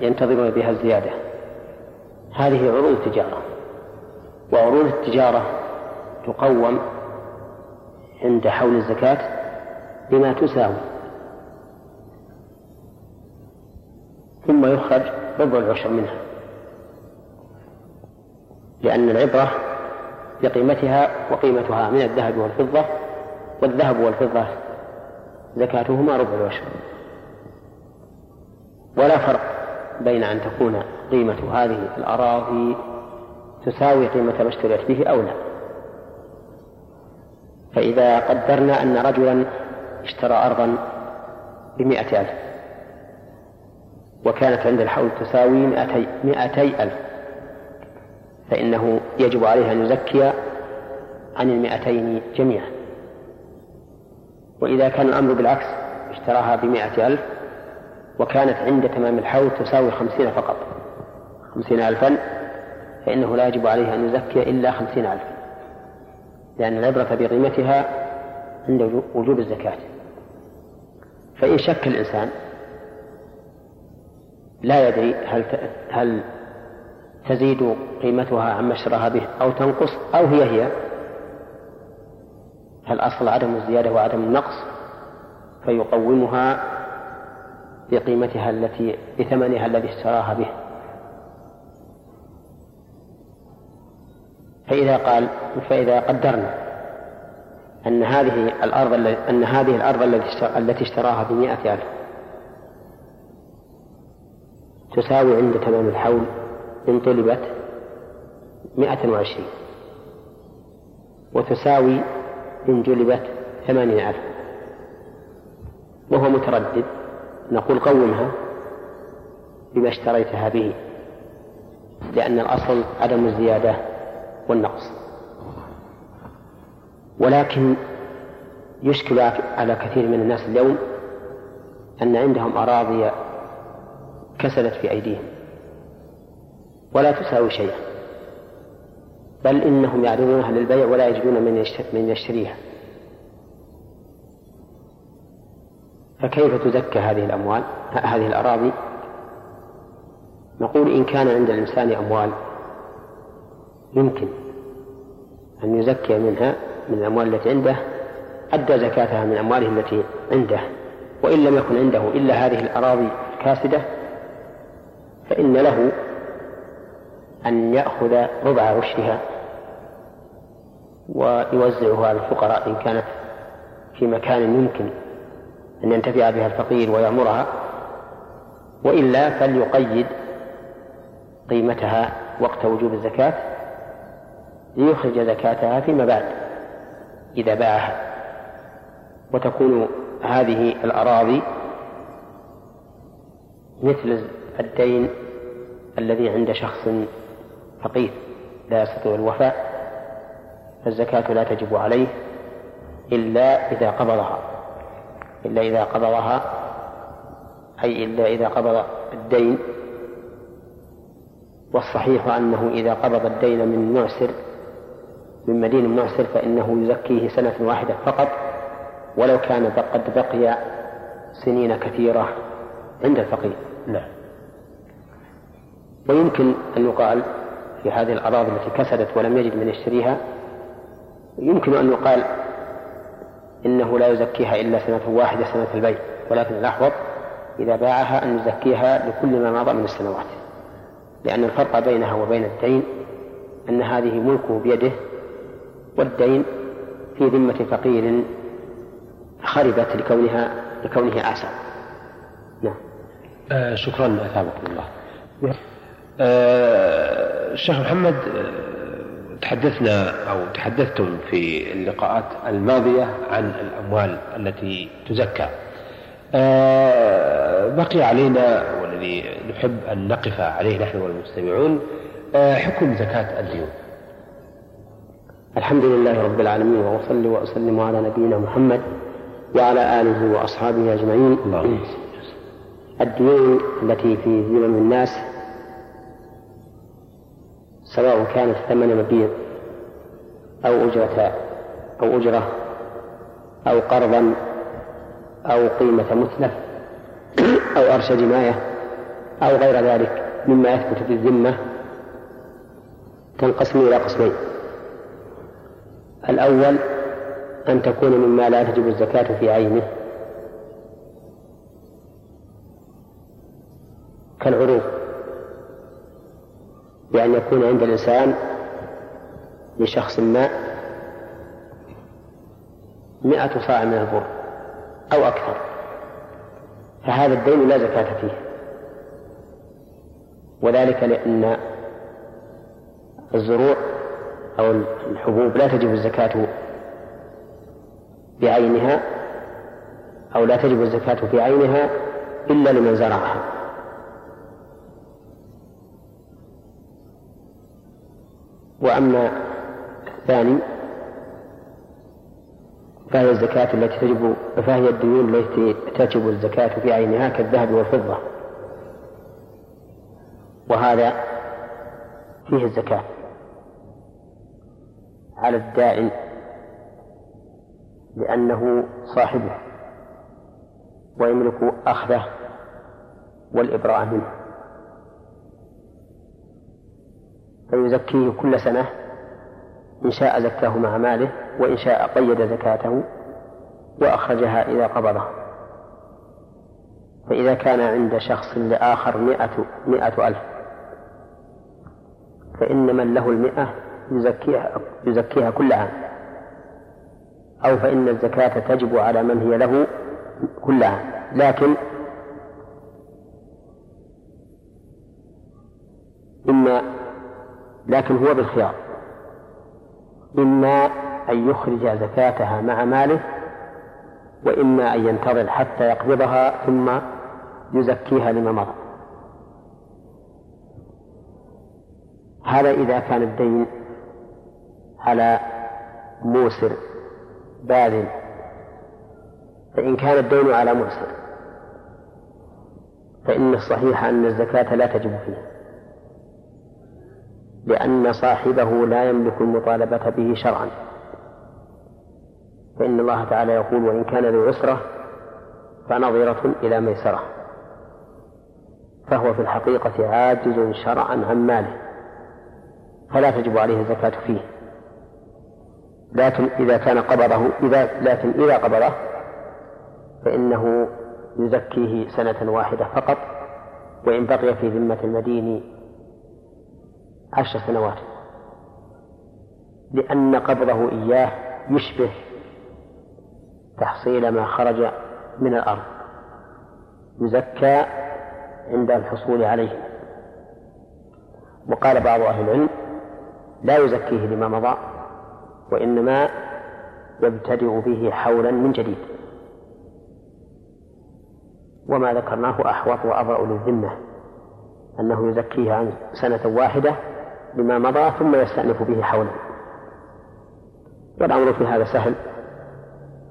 ينتظرون بها الزيادة. هذه عروض التجارة. وعروض التجارة تقوم عند حول الزكاة بما تساوي. ثم يخرج ربع العشر منها. لأن العبرة بقيمتها وقيمتها من الذهب والفضة والذهب والفضة زكاتهما ربع العشر. ولا فرق بين أن تكون قيمة هذه الأراضي تساوي قيمة ما اشتريت به أو لا. فإذا قدرنا أن رجلا اشترى أرضا بمئة ألف وكانت عند الحول تساوي مئتي, مئتي ألف فإنه يجب عليه أن يزكي عن المئتين جميعا. وإذا كان الأمر بالعكس اشتراها بمئة ألف وكانت عند تمام الحول تساوي خمسين فقط خمسين ألفا فإنه لا يجب عليه أن يزكي إلا خمسين ألفا لأن العبرة بقيمتها عند وجوب الزكاة. فإن شك الإنسان لا يدري هل هل تزيد قيمتها عما اشتراها به أو تنقص أو هي هي فالأصل عدم الزيادة وعدم النقص فيقومها بقيمتها التي بثمنها الذي اشتراها به. فإذا قال فإذا قدرنا أن هذه الأرض أن هذه الأرض التي اشتراها بمائة ألف تساوي عند تمام الحول إن طلبت مائة وعشرين وتساوي إن جلبت ثمانين ألف وهو متردد. نقول قومها بما اشتريتها به لأن الأصل عدم الزيادة. والنقص. ولكن يشكل على كثير من الناس اليوم أن عندهم أراضي كسلت في أيديهم ولا تساوي شيئا بل إنهم يعرضونها للبيع ولا يجدون من يشتريها. فكيف تزكى هذه الأموال هذه الأراضي؟ نقول إن كان عند الإنسان أموال يمكن أن يزكي منها من الأموال التي عنده أدى زكاتها من أمواله التي عنده وإن لم يكن عنده إلا هذه الأراضي الكاسدة فإن له أن يأخذ ربع عشرها ويوزعها على الفقراء إن كانت في مكان يمكن أن ينتفع بها الفقير ويعمرها وإلا فليقيد قيمتها وقت وجوب الزكاة ليخرج زكاتها فيما بعد إذا باعها. وتكون هذه الأراضي مثل الدين الذي عند شخص فقير لا يستطيع الوفاء فالزكاة لا تجب عليه إلا إذا قبضها. إلا إذا قبضها أي إلا إذا قبض الدين. والصحيح أنه إذا قبض الدين من معسر من مدين معسر فإنه يزكيه سنة واحدة فقط ولو كان قد بقي سنين كثيرة عند الفقير. نعم. ويمكن أن يقال في هذه الأراضي التي كسدت ولم يجد من يشتريها يمكن أن يقال إنه لا يزكيها إلا سنة واحدة سنة البيع. ولكن الأحوط إذا باعها أن يزكيها لكل ما مضى من السنوات. لأن الفرق بينها وبين الدين أن هذه ملكه بيده والدين في ذمة فقير خربت لكونها لكونه آسر نعم. آه شكرا أثابكم الله. آه الشيخ محمد آه تحدثنا أو تحدثتم في اللقاءات الماضية عن الأموال التي تزكى. آه بقي علينا والذي نحب أن نقف عليه نحن والمستمعون آه حكم زكاة الديون. الحمد لله رب العالمين وأصلي وأسلم على نبينا محمد وعلى آله وأصحابه أجمعين. الديون التي في ذمم الناس سواء كانت ثمن مبيع أو أجرة أو أجرة أو قرضا أو قيمة متلف أو أرش جناية أو غير ذلك مما يثبت في الذمة تنقسم إلى قسمين الأول أن تكون مما لا تجب الزكاة في عينه. كالعروض. بأن يكون عند الإنسان لشخص ما مئة صاع من البر أو أكثر. فهذا الدين لا زكاة فيه. وذلك لأن الزروع أو الحبوب لا تجب الزكاة بعينها أو لا تجب الزكاة في عينها إلا لمن زرعها. وأما الثاني فهي الزكاة التي تجب فهي الديون التي تجب الزكاة في عينها كالذهب والفضة. وهذا فيه الزكاة. على الدائن لأنه صاحبه ويملك أخذه والإبراء منه. فيزكيه كل سنة إن شاء زكاه مع ماله وإن شاء قيد زكاته وأخرجها إذا قبضه. فإذا كان عند شخص لآخر مئة, مئة ألف فإن من له المئة يزكيها, يزكيها كل عام. أو فإن الزكاة تجب على من هي له كل عام. لكن إما لكن هو بالخيار. إما أن يخرج زكاتها مع ماله وإما أن ينتظر حتى يقبضها ثم يزكيها لما مضى. هذا إذا كان الدين على موسر باذل فإن كان الدين على موسر فإن الصحيح أن الزكاة لا تجب فيه لأن صاحبه لا يملك المطالبة به شرعا. فإن الله تعالى يقول وإن كان ذو عسرة فنظرة إلى ميسرة. فهو في الحقيقة عاجز شرعا عن ماله فلا تجب عليه الزكاة فيه. لكن إذا كان قبضه إذا لكن إذا قبضه فإنه يزكيه سنة واحدة فقط وإن بقي في ذمة المدين عشر سنوات. لأن قبضه إياه يشبه تحصيل ما خرج من الأرض. يزكى عند الحصول عليه. وقال بعض أهل العلم لا يزكيه لما مضى وإنما يبتدئ به حولا من جديد. وما ذكرناه أحوط وأبرأ للذمة أنه يزكيه عن سنة واحدة لما مضى ثم يستأنف به حولا. والأمر في هذا سهل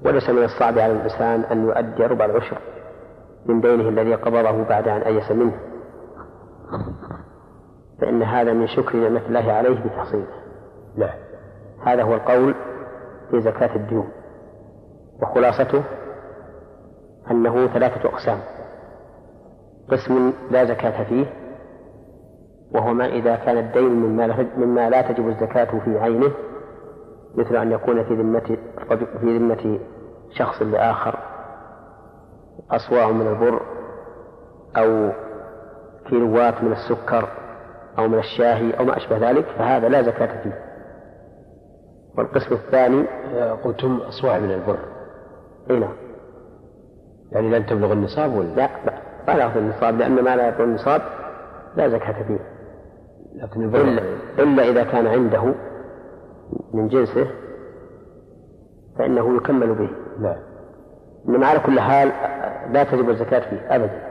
وليس من الصعب على الإنسان أن يؤدي ربع العشر من دينه الذي قبضه بعد أن أيس منه. فإن هذا من شكر نعمة الله عليه بتحصيله لا هذا هو القول في زكاة الديون. وخلاصته أنه ثلاثة أقسام. قسم لا زكاة فيه وهو ما إذا كان الدين مما, مما لا تجب الزكاة في عينه مثل أن يكون في ذمة في ذمة شخص لآخر أصواع من البر أو كيلوات من السكر أو من الشاهي أو ما أشبه ذلك فهذا لا زكاة فيه. والقسم الثاني قلتم أصواع من البر. إي نعم. يعني لن تبلغ النصاب ولا؟ لا لا. النصاب لأن ما لا يبلغ النصاب لا زكاة فيه. لكن البر إلا, إلا إذا كان عنده من جنسه فإنه يكمل به. نعم. إنما على كل حال لا تجب الزكاة فيه أبدا.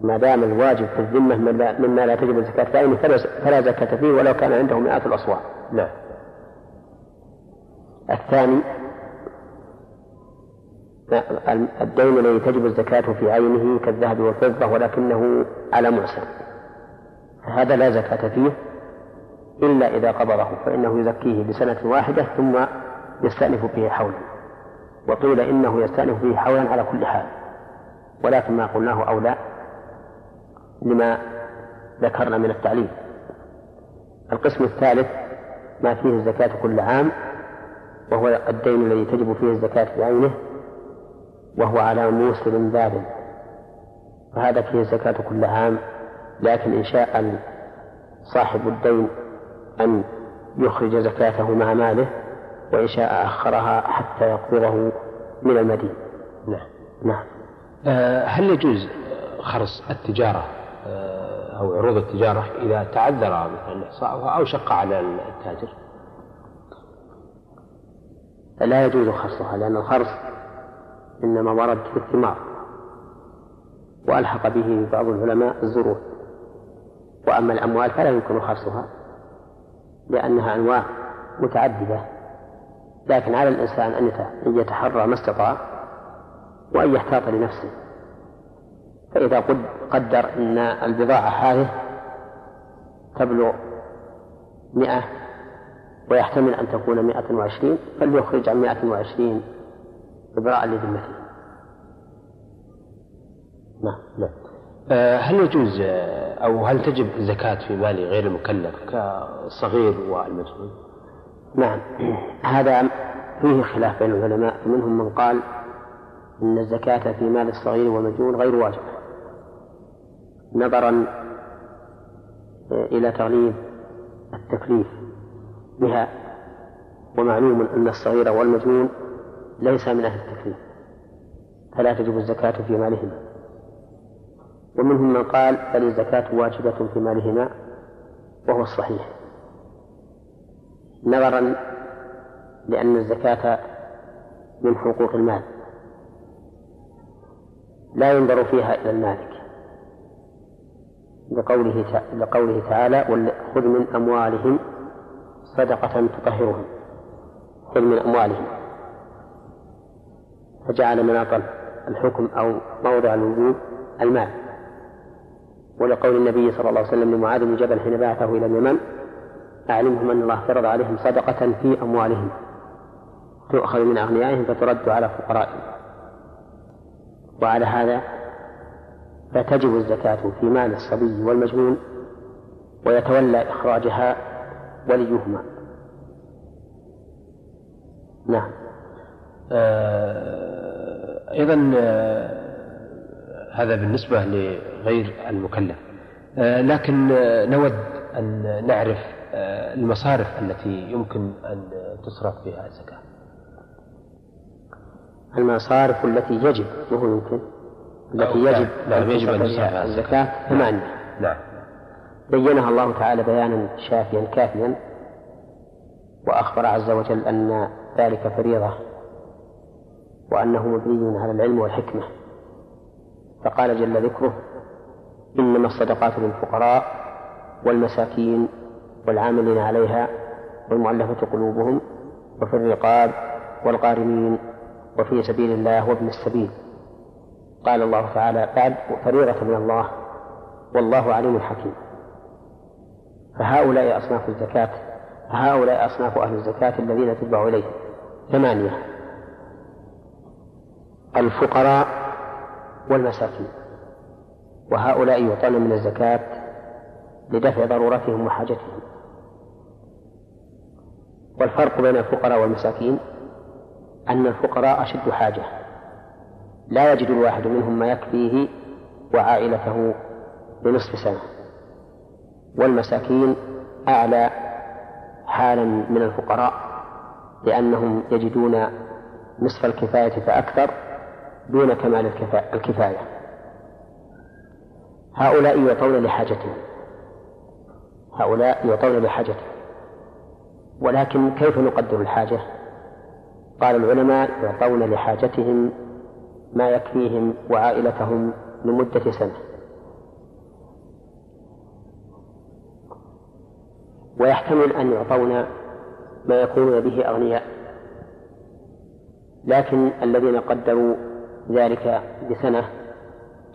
ما دام الواجب في الذمة مما لا تجب الزكاة فيه فلا زكاة فيه ولو كان عنده مئات الأصواع. نعم. الثاني الدين الذي تجب الزكاة في عينه كالذهب والفضة ولكنه على معسر. هذا لا زكاة فيه إلا إذا قبضه فإنه يزكيه لسنة واحدة ثم يستأنف به حولا. وقيل إنه يستأنف به حولا على كل حال. ولكن ما قلناه أولى لما ذكرنا من التعليم القسم الثالث ما فيه الزكاة كل عام وهو الدين الذي تجب فيه الزكاة بعينه وهو على موسر باب. فهذا فيه الزكاة كل عام لكن إن شاء صاحب الدين أن يخرج زكاته مع ماله وإن شاء أخرها حتى يقبضه من المدين. نعم نعم. آه، هل يجوز خرص التجارة آه، أو عروض التجارة إذا تعذر مثلا إحصاؤها أو شق على التاجر؟ لا يجوز خرصها لأن الخرص إنما ورد في الثمار وألحق به بعض العلماء الزروع. وأما الأموال فلا يمكن خرصها لأنها أنواع متعددة لكن على الإنسان أن يتحرى ما استطاع وأن يحتاط لنفسه. فإذا قدر أن البضاعة هذه تبلغ مئة ويحتمل أن تكون مئة وعشرين فليخرج عن مئة وعشرين إبراء لذمته. نعم نعم آه، هل يجوز آه، أو هل تجب الزكاة في مال غير المكلف كالصغير والمجنون؟ نعم. هذا فيه خلاف بين العلماء فمنهم من قال إن الزكاة في مال الصغير والمجنون غير واجب. نظرا آه، إلى تغليظ التكليف. بها. ومعلوم أن الصغير والمجنون ليس من أهل التكليف فلا تجب الزكاة في مالهما. ومنهم من قال بل الزكاة واجبة في مالهما وهو الصحيح. نظرا لأن الزكاة من حقوق المال. لا ينظر فيها إلى المالك. لقوله لقوله تعالى خذ من أموالهم صدقة تطهرهم خذ من أموالهم. فجعل مناط الحكم أو موضع الوجوب المال. ولقول النبي صلى الله عليه وسلم لمعاذ بن جبل حين بعثه إلى اليمن أعلمهم أن الله فرض عليهم صدقة في أموالهم. تؤخذ من أغنيائهم فترد على فقرائهم. وعلى هذا فتجب الزكاة في مال الصبي والمجنون ويتولى إخراجها وليهما. نعم. آه أيضا آه هذا بالنسبة لغير المكلف. آه لكن آه نود أن نعرف آه المصارف التي يمكن أن تصرف بها الزكاة. المصارف التي يجب وهو يمكن التي يجب نعم يجب أن تصرف الزكاة. ثمانية نعم. بينها الله تعالى بيانا شافيا كافيا وأخبر عز وجل أن ذلك فريضة وأنه مبني على العلم والحكمة. فقال جل ذكره إنما الصدقات للفقراء والمساكين والعاملين عليها والمؤلفة قلوبهم وفي الرقاب والغارمين وفي سبيل الله وابن السبيل. قال الله تعالى بعد فريضة من الله والله عليم حكيم. فهؤلاء أصناف الزكاة فهؤلاء أصناف أهل الزكاة الذين تتبع إليهم ثمانية الفقراء والمساكين. وهؤلاء يعطون من الزكاة لدفع ضرورتهم وحاجتهم. والفرق بين الفقراء والمساكين أن الفقراء أشد حاجة. لا يجد الواحد منهم ما يكفيه وعائلته لنصف سنة. والمساكين أعلى حالا من الفقراء لأنهم يجدون نصف الكفاية فأكثر دون كمال الكفاية. هؤلاء يعطون لحاجتهم. هؤلاء يعطون لحاجتهم. ولكن كيف نقدر الحاجة؟ قال العلماء يعطون لحاجتهم ما يكفيهم وعائلتهم لمدة سنة. ويحتمل أن يعطون ما يكونون به أغنياء. لكن الذين قدروا ذلك بسنة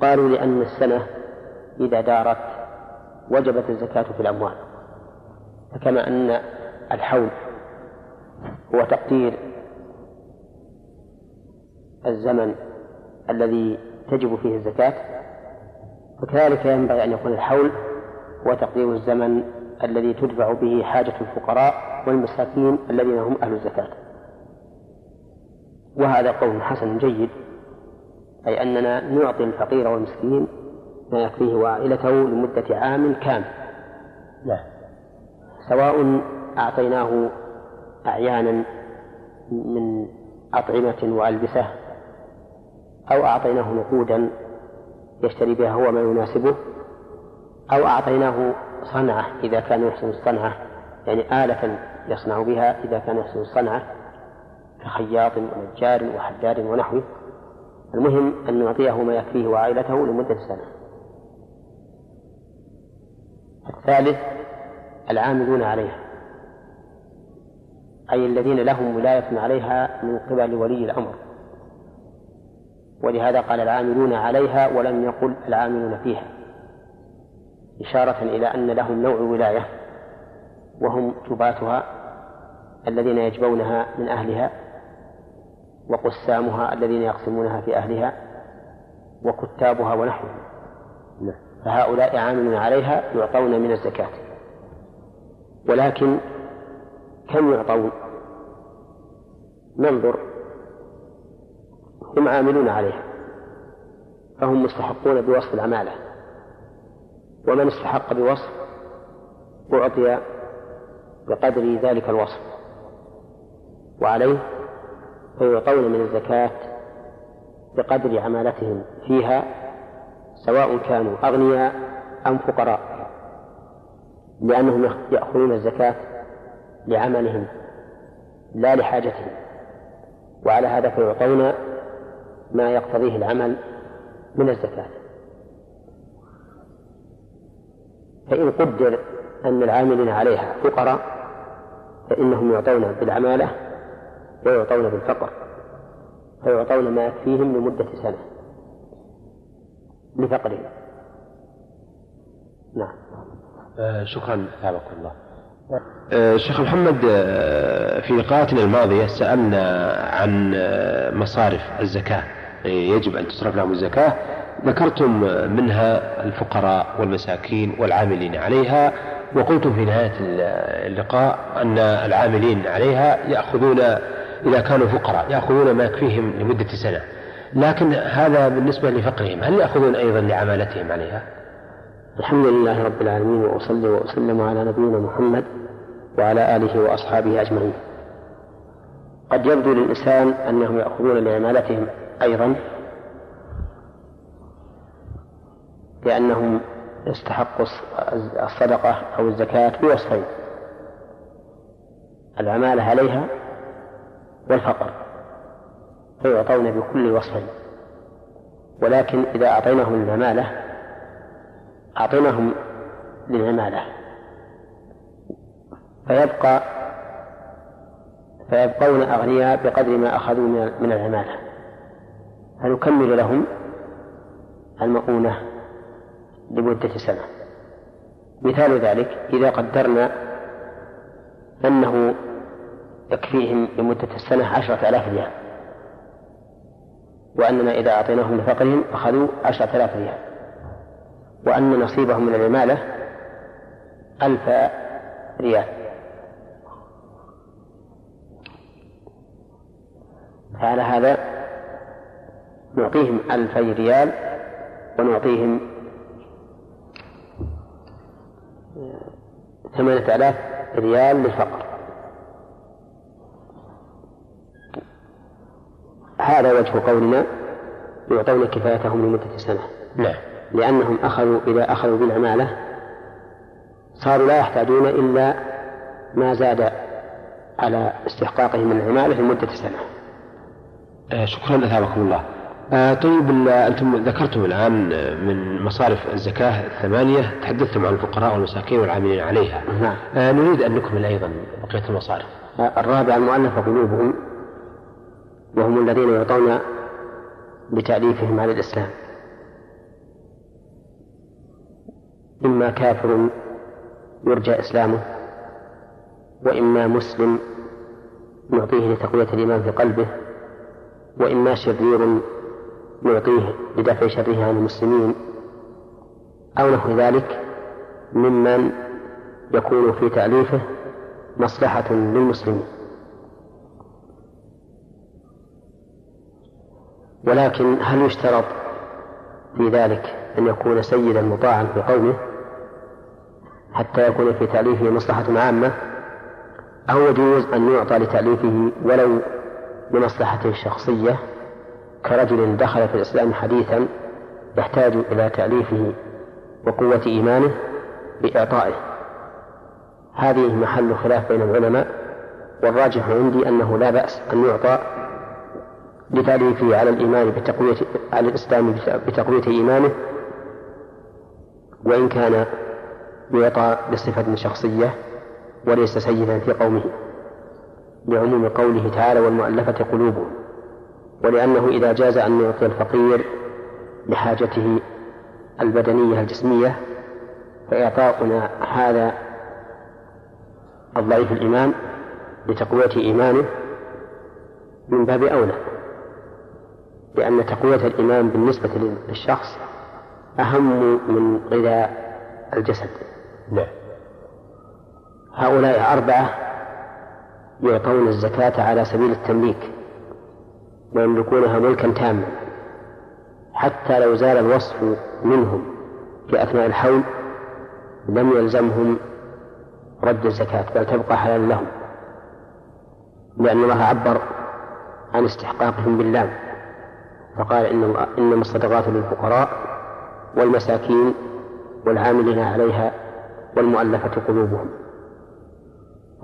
قالوا لأن السنة إذا دارت وجبت الزكاة في الأموال. فكما أن الحول هو تقدير الزمن الذي تجب فيه الزكاة. فكذلك ينبغي أن يكون الحول هو تقدير الزمن الذي تدفع به حاجة الفقراء والمساكين الذين هم أهل الزكاة. وهذا قول حسن جيد أي أننا نعطي الفقير والمسكين ما يكفيه وعائلته لمدة عام كامل. لا سواء أعطيناه أعيانا من أطعمة وألبسة أو أعطيناه نقودا يشتري بها هو ما يناسبه أو أعطيناه صنعة إذا كان يحسن الصنعة يعني آلة يصنع بها إذا كان يحسن الصنعة كخياط ونجار وحداد ونحوه. المهم أن نعطيه ما يكفيه وعائلته لمدة سنة. الثالث العاملون عليها أي الذين لهم ولاية عليها من قبل ولي الأمر. ولهذا قال العاملون عليها ولم يقل العاملون فيها. إشارة إلى أن لهم نوع ولاية وهم جباتها الذين يجبونها من أهلها وقسامها الذين يقسمونها في أهلها وكتابها ونحوهم فهؤلاء عاملون عليها يعطون من الزكاة. ولكن كم يعطون؟ ننظر. هم عاملون عليها. فهم مستحقون بوصف العمالة ومن استحق بوصف أعطي بقدر ذلك الوصف. وعليه فيعطون من الزكاة بقدر عمالتهم فيها سواء كانوا أغنياء أم فقراء لأنهم يأخذون الزكاة لعملهم لا لحاجتهم. وعلى هذا فيعطون ما يقتضيه العمل من الزكاة. فإن قدر أن العاملين عليها فقراء فإنهم يعطون بالعمالة ويعطون بالفقر فيعطون ما يكفيهم لمدة سنة لفقرهم. نعم. آه شكرا أثابكم الله. آه شيخ محمد آه في لقاءاتنا الماضية سألنا عن آه، مصارف الزكاة. يجب أن تصرف لهم الزكاة. ذكرتم منها الفقراء والمساكين والعاملين عليها وقلتم في نهاية اللقاء أن العاملين عليها يأخذون إذا كانوا فقراء يأخذون ما يكفيهم لمدة سنة. لكن هذا بالنسبة لفقرهم هل يأخذون أيضا لعمالتهم عليها؟ الحمد لله رب العالمين وأصلي وأسلم على نبينا محمد وعلى آله وأصحابه أجمعين. قد يبدو للإنسان أنهم يأخذون لعمالتهم أيضا لأنهم يستحقوا الصدقة أو الزكاة بوصفين. العمالة عليها والفقر. فيعطون بكل وصفين. ولكن إذا أعطيناهم العمالة أعطيناهم للعمالة. فيبقى فيبقون أغنياء بقدر ما أخذوا من العمالة. فنكمل لهم المؤونة لمدة سنة. مثال ذلك إذا قدرنا أنه يكفيهم لمدة السنة عشرة آلاف ريال. وأننا إذا أعطيناهم لفقرهم أخذوا عشرة آلاف ريال. وأن نصيبهم من العمالة ألف ريال. فعلى هذا نعطيهم ألفي ريال ونعطيهم ثمانية آلاف ريال للفقر. هذا وجه قولنا يعطون كفايتهم لمدة سنة. نعم. لأنهم أخذوا إذا أخذوا بالعمالة صاروا لا يحتاجون إلا ما زاد على استحقاقهم من العمالة لمدة سنة. آه شكرا أثابكم الله. آه طيب أنتم ذكرتم الآن من مصارف الزكاة الثمانية تحدثتم عن الفقراء والمساكين والعاملين عليها. نعم. آه نريد أن نكمل أيضا بقية المصارف. آه الرابع المؤلفة قلوبهم وهم الذين يعطون بتأليفهم على الإسلام. إما كافر يرجى إسلامه وإما مسلم نعطيه لتقوية الإيمان في قلبه وإما شرير نعطيه لدفع شره عن المسلمين أو نحو ذلك ممن يكون في تأليفه مصلحة للمسلمين. ولكن هل يشترط في ذلك أن يكون سيدا مطاعا في قومه حتى يكون في تأليفه مصلحة عامة؟ أو يجوز أن يعطى لتأليفه ولو لمصلحته الشخصية كرجل دخل في الإسلام حديثا يحتاج إلى تأليفه وقوة إيمانه بإعطائه. هذه محل خلاف بين العلماء والراجح عندي أنه لا بأس أن يعطى لتأليفه على الإيمان بتقوية على الإسلام بتقوية إيمانه وإن كان يعطى بصفة شخصية وليس سيدا في قومه لعموم قوله تعالى والمؤلفة قلوبهم. ولأنه إذا جاز أن يعطي الفقير لحاجته البدنية الجسمية فإعطاؤنا هذا الضعيف الإيمان لتقوية إيمانه من باب أولى. لأن تقوية الإيمان بالنسبة للشخص أهم من غذاء الجسد. نعم. هؤلاء أربعة يعطون الزكاة على سبيل التمليك. ويملكونها ملكا تاما حتى لو زال الوصف منهم في أثناء الحول لم يلزمهم رد الزكاة بل تبقى حلالا لهم لأن الله عبر عن استحقاقهم باللام فقال إن إنما الصدقات للفقراء والمساكين والعاملين عليها والمؤلفة قلوبهم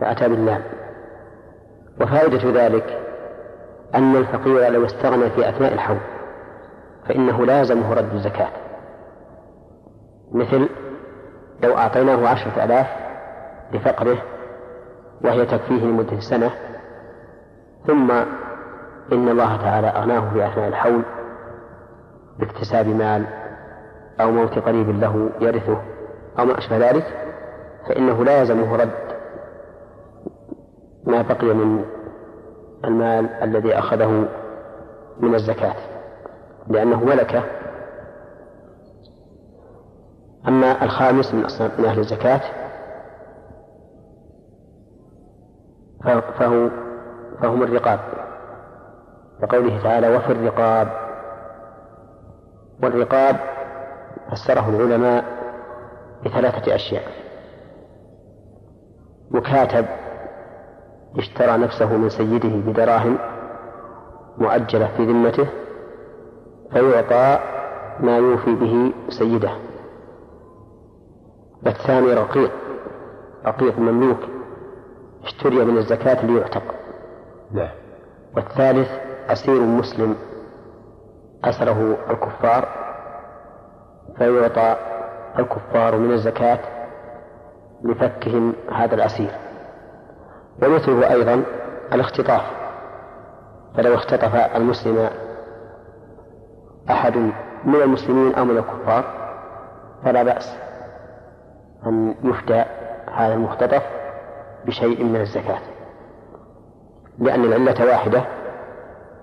فأتى باللام. وفائدة ذلك أن الفقير لو استغنى في أثناء الحول فإنه لازمه رد الزكاة. مثل لو أعطيناه عشرة آلاف لفقره وهي تكفيه لمدة سنة ثم إن الله تعالى أغناه في أثناء الحول باكتساب مال أو موت قريب له يرثه أو ما أشبه ذلك فإنه لا يلزمه رد ما بقي من المال الذي أخذه من الزكاة لأنه ملكة. أما الخامس من من أهل الزكاة فهو فهم الرقاب. وقوله تعالى وفي الرقاب. والرقاب فسره العلماء بثلاثة أشياء مكاتب اشترى نفسه من سيده بدراهم مؤجلة في ذمته فيعطى ما يوفي به سيده. والثاني رقيق رقيق مملوك اشتري من الزكاة ليعتق. نعم. والثالث أسير مسلم أسره الكفار فيعطى الكفار من الزكاة لفكهم هذا الأسير. ومثله أيضا الاختطاف فلو اختطف المسلم أحد من المسلمين أو من الكفار فلا بأس أن يفدى هذا المختطف بشيء من الزكاة لأن العلة واحدة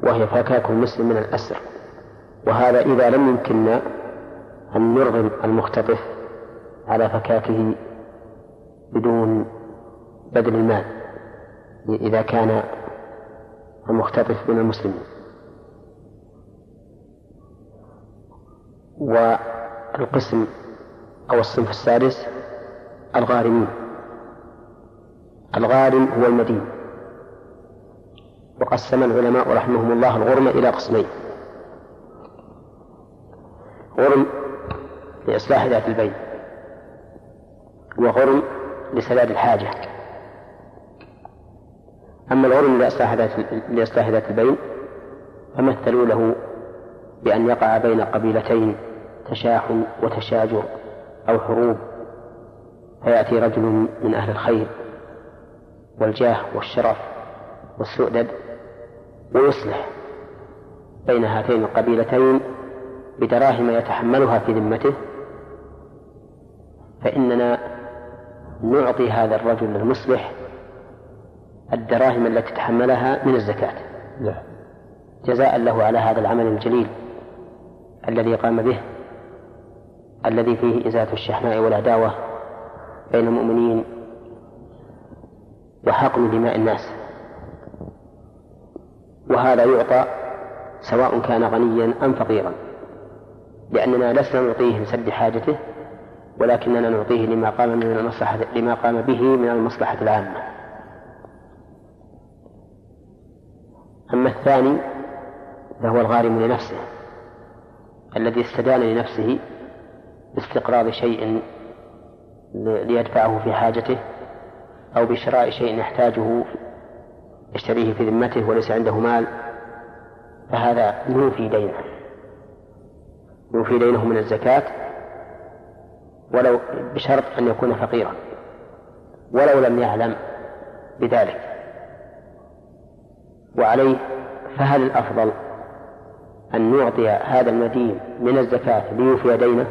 وهي فكاك المسلم من الأسر وهذا إذا لم يمكننا أن نرغم المختطف على فكاكه بدون بذل المال. إذا كان المختطف من المسلمين. والقسم أو الصنف السادس الغارمين. الغارم هو المدين. وقسم العلماء رحمهم الله الغرم إلى قسمين. غرم لإصلاح ذات البين. وغرم لسداد الحاجة. أما ذات لإصلاح ذات البين فمثلوا له بأن يقع بين قبيلتين تشاحن وتشاجر أو حروب فيأتي رجل من أهل الخير والجاه والشرف والسؤدد ويصلح بين هاتين القبيلتين بدراهم يتحملها في ذمته فإننا نعطي هذا الرجل المصلح الدراهم التي تحملها من الزكاة. نعم. جزاء له على هذا العمل الجليل الذي قام به الذي فيه إزالة الشحناء والعداوة بين المؤمنين وحقن دماء الناس. وهذا يعطى سواء كان غنيا أم فقيرا لأننا لسنا نعطيه لسد حاجته ولكننا نعطيه لما قام من المصلحة لما قام به من المصلحة العامة. أما الثاني فهو الغارم لنفسه الذي استدان لنفسه باستقراض شيء ليدفعه في حاجته أو بشراء شيء يحتاجه يشتريه في ذمته وليس عنده مال فهذا يوفي دينه يوفي دينه من الزكاة ولو بشرط أن يكون فقيرا ولو لم يعلم بذلك. وعليه فهل الأفضل أن نعطي هذا المدين من الزكاة ليوفي دينه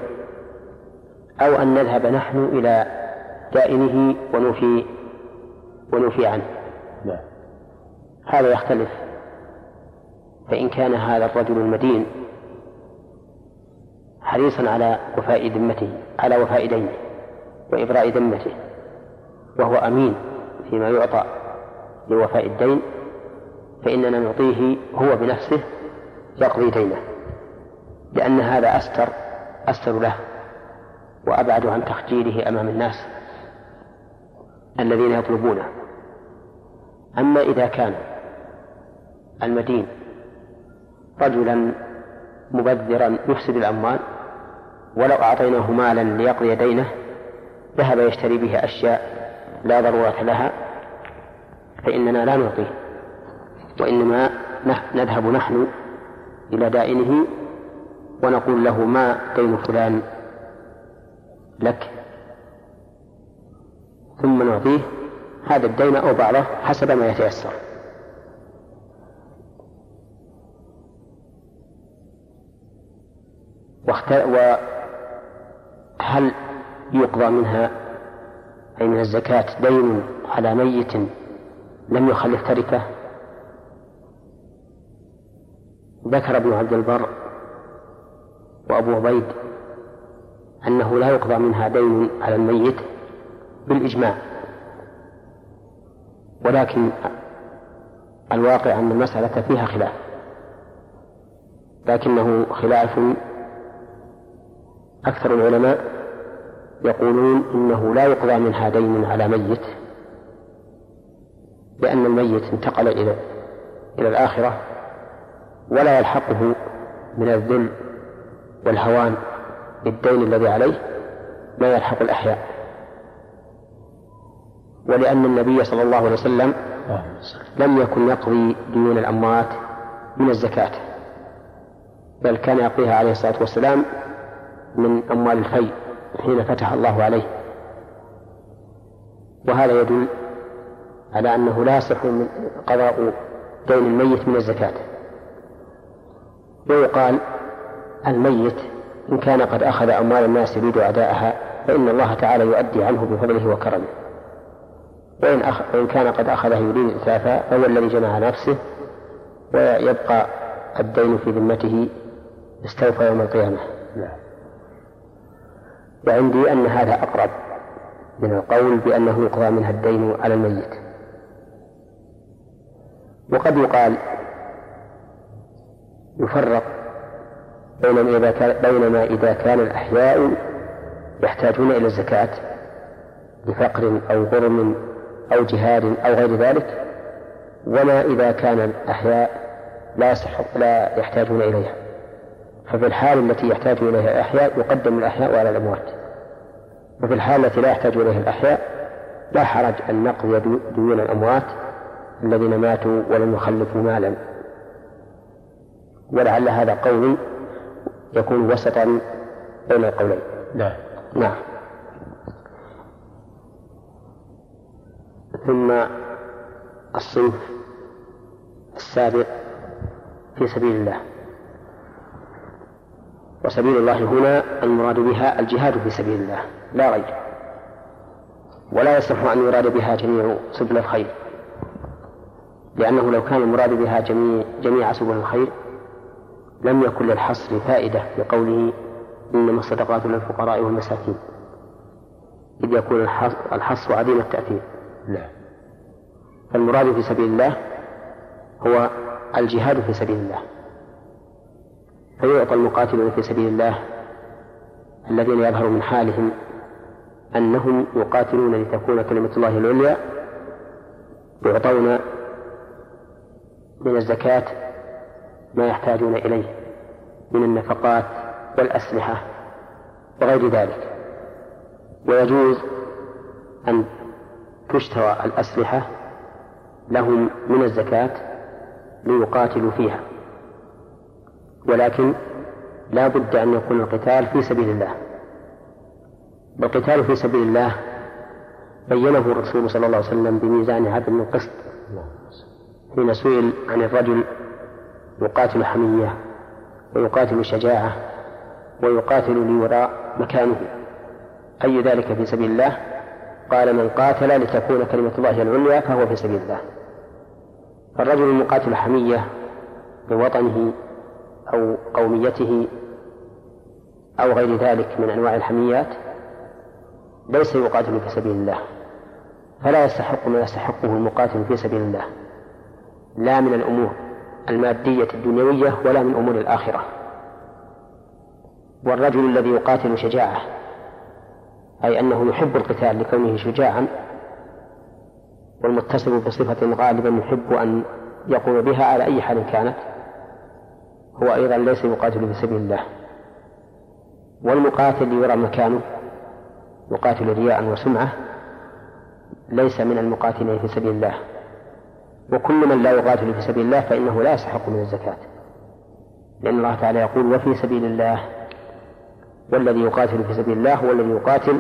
أو أن نذهب نحن إلى دائنه ونوفي ونوفي عنه لا. هذا يختلف فإن كان هذا الرجل المدين حريصا على وفاء ذمته على وفاء دينه وإبراء ذمته وهو أمين فيما يعطى لوفاء الدين فإننا نعطيه هو بنفسه يقضي دينه لأن هذا أستر أستر له وأبعد عن تخجيله أمام الناس الذين يطلبونه. أما إذا كان المدين رجلا مبذرا يفسد الأموال ولو أعطيناه مالا ليقضي دينه ذهب يشتري به أشياء لا ضرورة لها فإننا لا نعطيه. وإنما نذهب نحن إلى دائنه ونقول له ما دين فلان لك؟ ثم نعطيه هذا الدين أو بعضه حسب ما يتيسر. وهل يقضى منها أي من الزكاة دين على ميت لم يخلف تركة؟ ذكر ابن عبد البر وأبو عبيد أنه لا يقضى منها دين على الميت بالإجماع. ولكن الواقع أن المسألة فيها خلاف. لكنه خلاف أكثر العلماء يقولون إنه لا يقضى منها دين على ميت لأن الميت انتقل إلى إلى الآخرة ولا يلحقه من الذل والهوان بالدين الذي عليه ما يلحق الأحياء. ولأن النبي صلى الله عليه وسلم لم يكن يقضي ديون الأموات من الزكاة بل كان يقضيها عليه الصلاة والسلام من أموال الفي حين فتح الله عليه. وهذا يدل على أنه لا يصح قضاء دين الميت من الزكاة. ويقال الميت إن كان قد أخذ أموال الناس يريد أداءها فإن الله تعالى يؤدي عنه بفضله وكرمه. وإن, أخ... وإن كان قد أخذه يريد إتلافا فهو الذي جمع نفسه ويبقى الدين في ذمته استوفى يوم القيامة. نعم. وعندي أن هذا أقرب من القول بأنه يقضى منها الدين على الميت. وقد يقال يفرق بينما إذا كان بينما إذا كان الأحياء يحتاجون إلى الزكاة لفقر أو غرم أو جهاد أو غير ذلك وما إذا كان الأحياء لا يصح لا يحتاجون إليها. ففي الحال التي يحتاج إليها الأحياء يقدم الأحياء على الأموات. وفي الحال التي لا يحتاج إليها الأحياء لا حرج أن نقضي ديون الأموات الذين ماتوا ولم يخلفوا مالا. ولعل هذا قول يكون وسطا بين القولين. نعم. نعم. ثم الصنف السابق في سبيل الله. وسبيل الله هنا المراد بها الجهاد في سبيل الله. لا غير ولا يصح أن يراد بها جميع سبل الخير. لأنه لو كان المراد بها جميع, جميع سبل الخير لم يكن للحصر فائدة بقوله إنما الصدقات للفقراء والمساكين. إذ يكون الحصر عديم التأثير. نعم. فالمراد في سبيل الله هو الجهاد في سبيل الله. فيعطى المقاتلون في سبيل الله الذين يظهر من حالهم أنهم يقاتلون لتكون كلمة الله العليا يعطون من الزكاة ما يحتاجون إليه من النفقات والأسلحة وغير ذلك. ويجوز أن تشترى الأسلحة لهم من الزكاة ليقاتلوا فيها. ولكن لا بد أن يكون القتال في سبيل الله. والقتال في سبيل الله بينه الرسول صلى الله عليه وسلم بميزان عدل من قسط حين سئل عن الرجل يقاتل حمية ويقاتل شجاعة ويقاتل لوراء مكانه. أي ذلك في سبيل الله؟ قال من قاتل لتكون كلمة الله العليا فهو في سبيل الله. فالرجل المقاتل حمية بوطنه أو قوميته أو غير ذلك من أنواع الحميات ليس يقاتل في سبيل الله. فلا يستحق ما يستحقه المقاتل في سبيل الله. لا من الأمور. المادية الدنيوية ولا من أمور الآخرة. والرجل الذي يقاتل شجاعة أي أنه يحب القتال لكونه شجاعا والمتصف بصفة غالبا يحب أن يقوم بها على أي حال كانت هو أيضا ليس يقاتل في سبيل الله. والمقاتل يرى مكانه يقاتل رياء وسمعة ليس من المقاتلين في سبيل الله. وكل من لا يقاتل في سبيل الله فإنه لا يستحق من الزكاة لأن الله تعالى يقول وفي سبيل الله والذي يقاتل في سبيل الله هو الذي يقاتل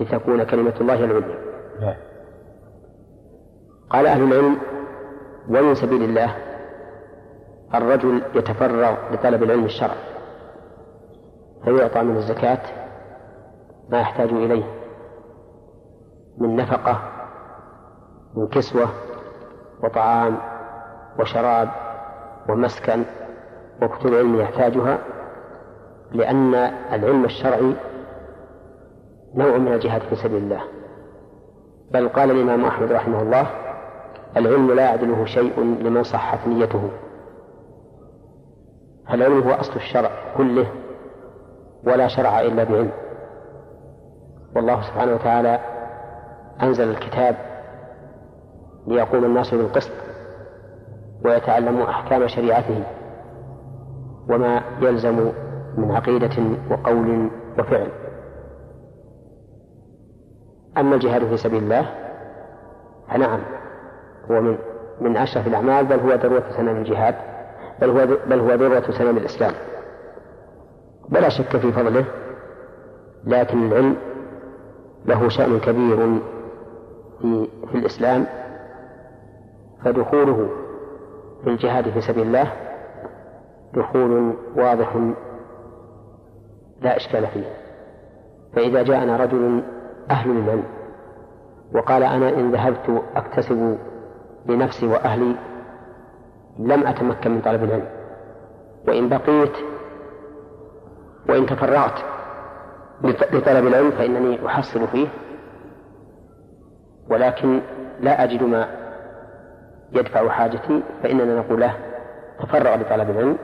لتكون كلمة الله العليا نعم. قال أهل العلم ومن سبيل الله الرجل يتفرغ لطلب العلم الشرعي فيعطى من الزكاة ما يحتاج إليه من نفقة من كسوة وطعام وشراب ومسكن وكتب علم يحتاجها لأن العلم الشرعي نوع من الجهاد في سبيل الله. بل قال الإمام أحمد رحمه الله العلم لا يعدله شيء لمن صحت نيته. فالعلم هو أصل الشرع كله ولا شرع إلا بعلم. والله سبحانه وتعالى أنزل الكتاب ليقوم الناس بالقسط ويتعلموا أحكام شريعته وما يلزم من عقيدة وقول وفعل. أما الجهاد في سبيل الله فنعم هو من من أشرف الأعمال بل هو ذروة سنام الجهاد بل هو بل هو ذروة سنام الإسلام. ولا شك في فضله لكن العلم له شأن كبير في في الإسلام. فدخوله في الجهاد في سبيل الله دخول واضح لا إشكال فيه. فإذا جاءنا رجل أهل للعلم وقال أنا إن ذهبت أكتسب لنفسي وأهلي لم أتمكن من طلب العلم. وإن بقيت وإن تفرغت لطلب العلم فإنني أحصل فيه. ولكن لا أجد ما يدفع حاجتي فإننا نقول له تفرغ لطلب العلم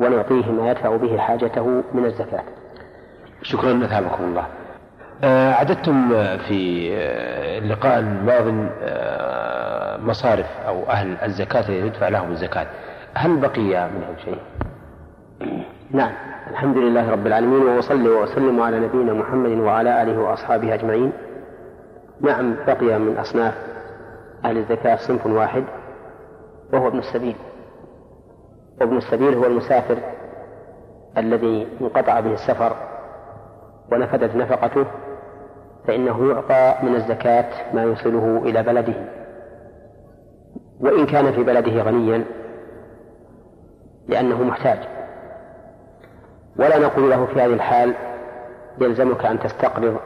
ونعطيه ما يدفع به حاجته من الزكاة. شكرا أثابكم الله. آه، عددتم في آه، اللقاء الماضي آه، مصارف أو أهل الزكاة التي يدفع لهم الزكاة. هل بقي منهم شيء؟ نعم. الحمد لله رب العالمين وأصلي وأسلم على نبينا محمد وعلى آله وأصحابه أجمعين. نعم بقي من أصناف. أهل الزكاة صنف واحد وهو ابن السبيل. وابن السبيل هو المسافر الذي انقطع به السفر ونفدت نفقته فإنه يعطى من الزكاة ما يوصله إلى بلده. وإن كان في بلده غنيا لأنه محتاج. ولا نقول له في هذه الحال يلزمك أن تستقرض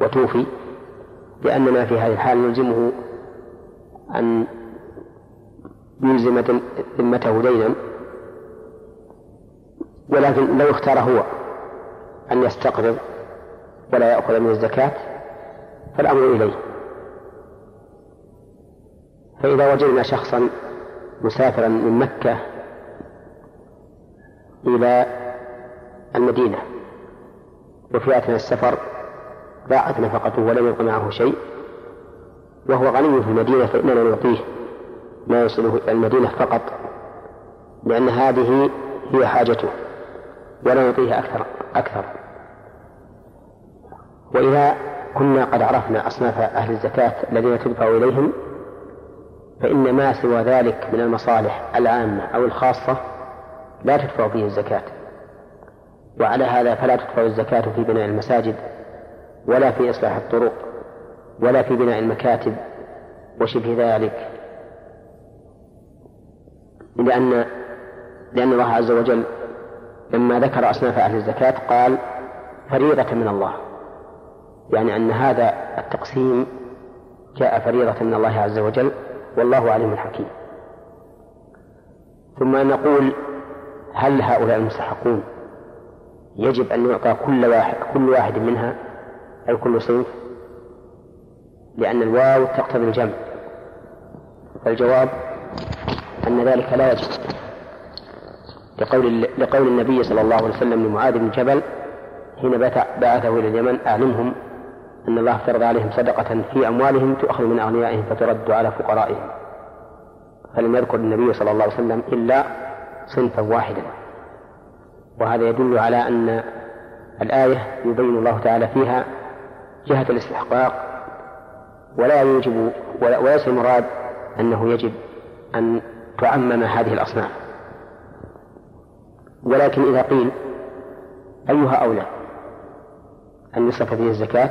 وتوفي لأننا في هذه الحال نلزمه أن يلزم ذمته دينا ولكن لو اختار هو أن يستقرض ولا يأخذ من الزكاة فالأمر إليه. فإذا وجدنا شخصا مسافرا من مكة إلى المدينة وفي أثناء السفر ضاعت نفقته ولم يبق معه شيء وهو غني في المدينة فإننا نعطيه ما يصله إلى المدينة فقط لأن هذه هي حاجته ولا نعطيه أكثر أكثر. وإذا كنا قد عرفنا أصناف أهل الزكاة الذين تدفع إليهم فإن ما سوى ذلك من المصالح العامة أو الخاصة لا تدفع فيه الزكاة. وعلى هذا فلا تدفع الزكاة في بناء المساجد ولا في إصلاح الطرق. ولا في بناء المكاتب وشبه ذلك. لأن لأن الله عز وجل لما ذكر أصناف أهل الزكاة قال فريضة من الله. يعني أن هذا التقسيم جاء فريضة من الله عز وجل والله عليم حكيم. ثم نقول هل هؤلاء المستحقون؟ يجب أن يعطى كل واحد كل واحد منها أي كل صنف لأن الواو تقتضي الجمع. فالجواب أن ذلك لا يجب لقول لقول النبي صلى الله عليه وسلم لمعاذ بن جبل حين بعثه إلى اليمن أعلمهم أن الله فرض عليهم صدقة في أموالهم تؤخذ من أغنيائهم فترد على فقرائهم. فلم يذكر النبي صلى الله عليه وسلم إلا صنفا واحدا. وهذا يدل على أن الآية يبين الله تعالى فيها جهة الاستحقاق ولا يوجب وليس المراد أنه يجب أن تعمم هذه الأصناف. ولكن إذا قيل أيها أولى أن يصرف فيه الزكاة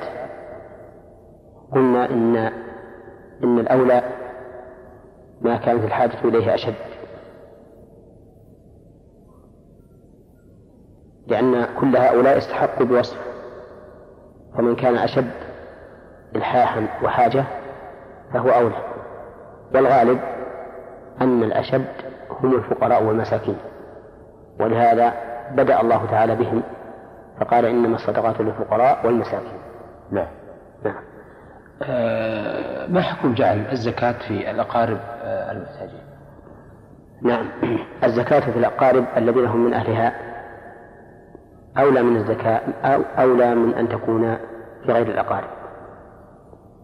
قلنا إن إن الأولى ما كانت الحاجة إليه أشد. لأن كل هؤلاء استحقوا بوصف فمن كان أشد إلحاحا وحاجة فهو أولى. والغالب أن الأشد هم الفقراء والمساكين. ولهذا بدأ الله تعالى بهم فقال إنما الصدقات للفقراء والمساكين. نعم. نعم. آه ما حكم جعل الزكاة في الأقارب آه المحتاجين؟ نعم. الزكاة في الأقارب الذين هم من أهلها أولى من الزكاة أو أولى من أن تكون في غير الأقارب.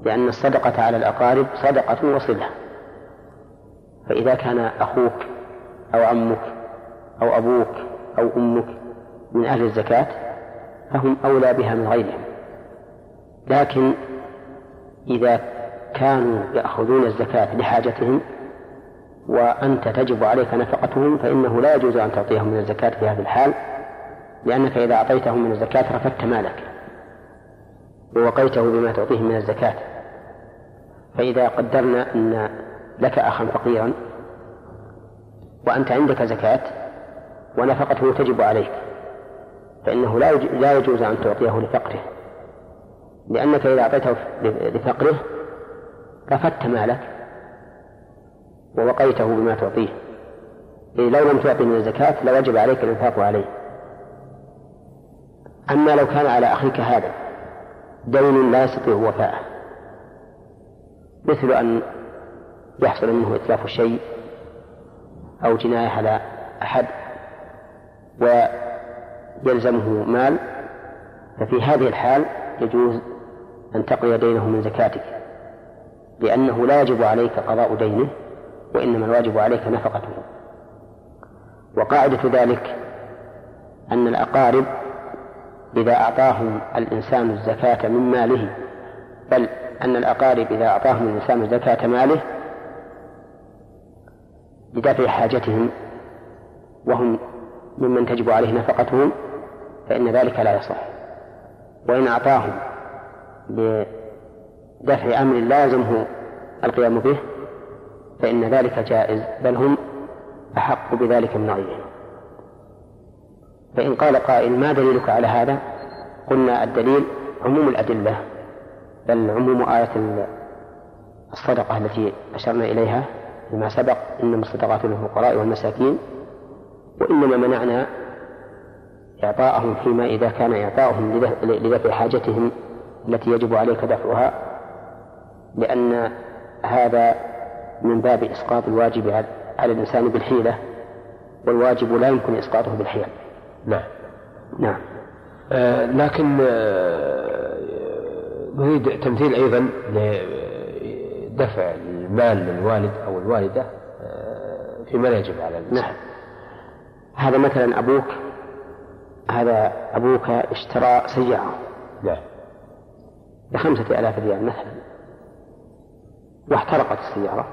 لأن الصدقة على الأقارب صدقة وصلة. فإذا كان أخوك أو عمك أو أبوك أو أمك من أهل الزكاة فهم أولى بها من غيرهم. لكن إذا كانوا يأخذون الزكاة لحاجتهم وأنت تجب عليك نفقتهم فإنه لا يجوز أن تعطيهم من الزكاة في هذه الحال لأنك إذا أعطيتهم من الزكاة رفدت مالك ووقيته بما تعطيهم من الزكاة. فإذا قدرنا أن لك أخا فقيرا وأنت عندك زكاة ونفقته تجب عليك فإنه لا لا يجوز أن تعطيه لفقره. لأنك إذا أعطيته لفقره رفدت مالك ووقيته بما تعطيه. إيه لو لم تعطي من الزكاة لوجب عليك الإنفاق عليه. أما لو كان على أخيك هذا دين لا يستطيع وفاءه. مثل أن يحصل منه إتلاف الشيء أو جناية على أحد ويلزمه مال ففي هذه الحال يجوز أن تقضي دينه من زكاتك لأنه لا يجب عليك قضاء دينه وإنما الواجب عليك نفقته. وقاعدة ذلك أن الأقارب إذا أعطاهم الإنسان الزكاة من ماله بل أن الأقارب إذا أعطاهم الإنسان زكاة ماله لدفع حاجتهم وهم ممن تجب عليه نفقتهم فإن ذلك لا يصح. وإن أعطاهم لدفع أمر لا يلزمه القيام به فإن ذلك جائز بل هم أحق بذلك من غيرهم فإن قال قائل ما دليلك على هذا؟ قلنا الدليل عموم الأدلة. بل عموم آية الصدقة التي أشرنا إليها فيما سبق إنما الصدقات للفقراء والمساكين وإنما منعنا إعطاءهم فيما إذا كان إعطاؤهم لدفع حاجتهم التي يجب عليك دفعها لأن هذا من باب إسقاط الواجب على الإنسان بالحيلة والواجب لا يمكن إسقاطه بالحيل. نعم. نعم. آه لكن آه نريد تمثيل أيضا لدفع المال للوالد أو الوالدة آه فيما لا يجب على الإنسان. نعم. هذا مثلا أبوك هذا أبوك اشترى سيارة. نعم. بخمسة آلاف ريال مثلا واحترقت السيارة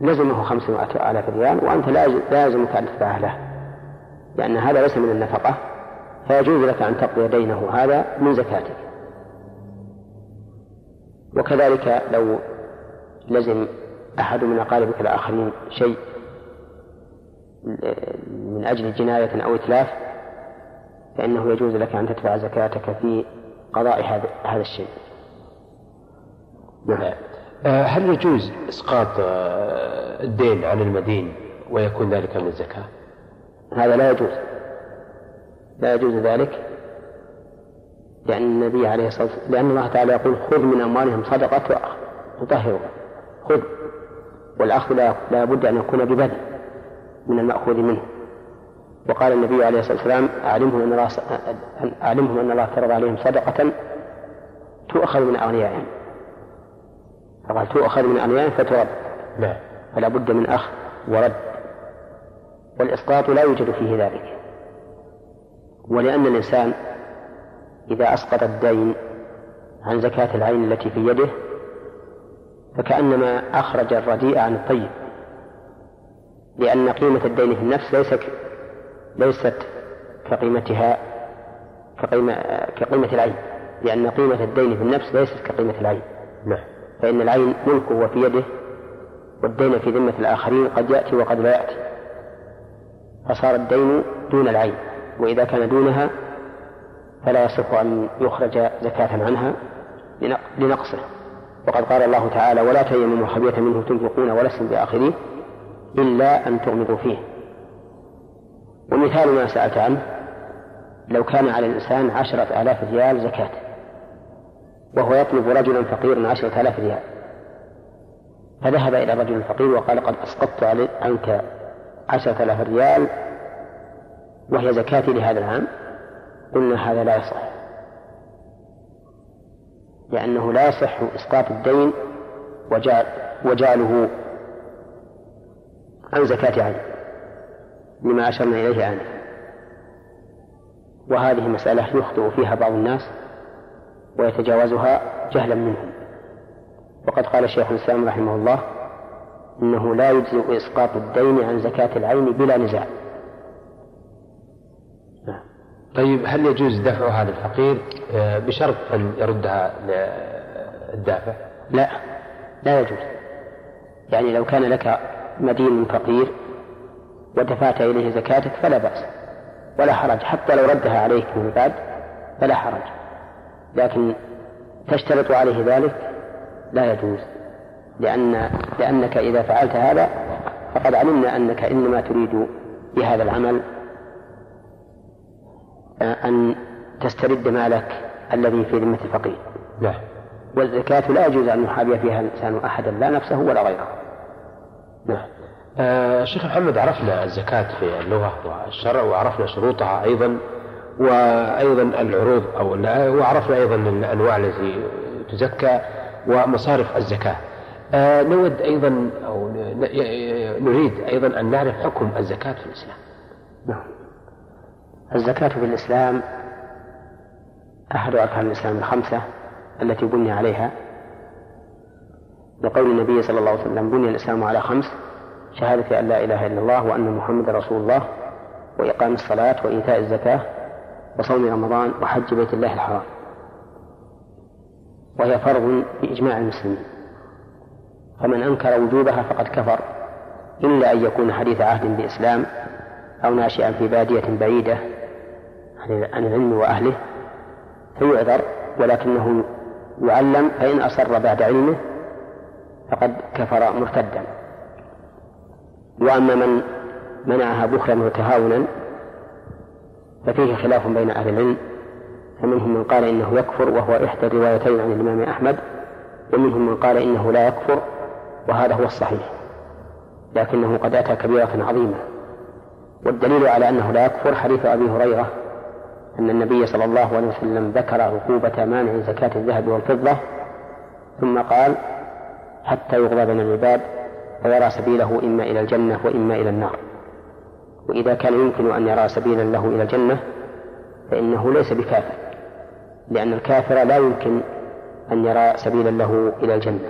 لزمه خمسمائة آلاف ريال وأنت لا يلزمك أن تدفعها له. لأن هذا ليس من النفقة فيجوز لك أن تقضي دينه هذا من زكاتك. وكذلك لو لزم أحد من أقاربك الآخرين شيء من أجل جناية أو إتلاف فإنه يجوز لك أن تدفع زكاتك في قضاء هذا هذا الشيء. نعم. آه، هل يجوز إسقاط آه، الدين عن المدين ويكون ذلك من الزكاة؟ هذا لا يجوز. لا يجوز ذلك لأن النبي عليه الصلاة والسلام لأن الله تعالى يقول خذ من أموالهم صدقة تطهرهم خذ. والأخذ لا بد أن يكون ببذل من المأخوذ منه. وقال النبي عليه الصلاة والسلام أعلمهم أن الله أعلمهم أن الله فرض عليهم صدقة تؤخذ من أغنيائهم. فقال تؤخذ من أغنيائهم فترد. نعم. فلا بد من أخذ ورد. والإسقاط لا يوجد فيه ذلك. ولأن الإنسان إذا أسقط الدين عن زكاة العين التي في يده فكأنما أخرج الرديء عن الطيب لأن قيمة الدين في النفس ليست ليست كقيمتها كقيمة كقيمة العين لأن قيمة الدين في النفس ليست كقيمة العين. نعم. فإن العين ملكه وفي يده والدين في ذمة الآخرين قد يأتي وقد لا يأتي. فصار الدين دون العين وإذا كان دونها فلا يصح أن يخرج زكاة عنها لنقصه. وقد قال الله تعالى ولا تيمموا الخبيث منه تنفقون ولستم بآخرين إلا أن تغمضوا فيه. ومثال ما سألت عنه لو كان على الإنسان عشرة آلاف ريال زكاة وهو يطلب رجلا فقيرا عشرة آلاف ريال فذهب إلى الرجل الفقير وقال قد أسقطت عنك عشرة آلاف ريال وهي زكاتي لهذا العام؟ قلنا هذا لا يصح. لأنه لا يصح إسقاط الدين وجعل وجعله عن زكاة عين لما أشرنا إليه آنفا وهذه مسألة يخطئ فيها بعض الناس ويتجاوزها جهلا منهم. وقد قال شيخ الإسلام رحمه الله إنه لا يجزئ إسقاط الدين عن زكاة العين بلا نزاع. طيب هل يجوز دفعها للفقير آه، بشرط أن يردها للدافع؟ لا لا يجوز. يعني لو كان لك مدين فقير ودفعت إليه زكاتك فلا بأس ولا حرج. حتى لو ردها عليك من بعد فلا حرج. لكن تشترط عليه ذلك لا يجوز لأن لأنك إذا فعلت هذا فقد علمنا أنك إنما تريد بهذا العمل أن تسترد مالك الذي في ذمة الفقير. نعم والزكاة لا يجوز أن يحابي فيها الإنسان أحدا لا نفسه ولا غيره. نعم آه شيخ محمد عرفنا الزكاة في اللغة والشرع وعرفنا شروطها أيضا وأيضا العروض أو وعرفنا أيضا الأنواع التي تزكى ومصارف الزكاة. آه نود أيضا أو نريد أيضا أن نعرف حكم الزكاة في الإسلام. نعم. الزكاة في الإسلام أحد أركان الإسلام الخمسة التي بني عليها. لقول النبي صلى الله عليه وسلم بني الإسلام على خمس شهادة أن لا إله إلا الله وأن محمد رسول الله وإقام الصلاة وإيتاء الزكاة وصوم رمضان وحج بيت الله الحرام. وهي فرض بإجماع المسلمين. فمن أنكر وجوبها فقد كفر إلا أن يكون حديث عهد بإسلام أو ناشئا في بادية بعيدة عن العلم وأهله فيعذر ولكنه يعلم فإن أصر بعد علمه فقد كفر مرتدا. وأما من منعها بخلا وتهاونا ففيه خلاف بين أهل العلم فمنهم من قال إنه يكفر وهو إحدى الروايتين عن الإمام أحمد ومنهم من قال إنه لا يكفر وهذا هو الصحيح. لكنه قد أتى كبيرة عظيمة. والدليل على أنه لا يكفر حديث أبي هريرة أن النبي صلى الله عليه وسلم ذكر عقوبة مانع زكاة الذهب والفضة ثم قال حتى يغضى بين العباد ويرى سبيله إما إلى الجنة وإما إلى النار وإذا كان يمكن أن يرى سبيلا له إلى الجنة فإنه ليس بكافر لأن الكافر لا يمكن أن يرى سبيلا له إلى الجنة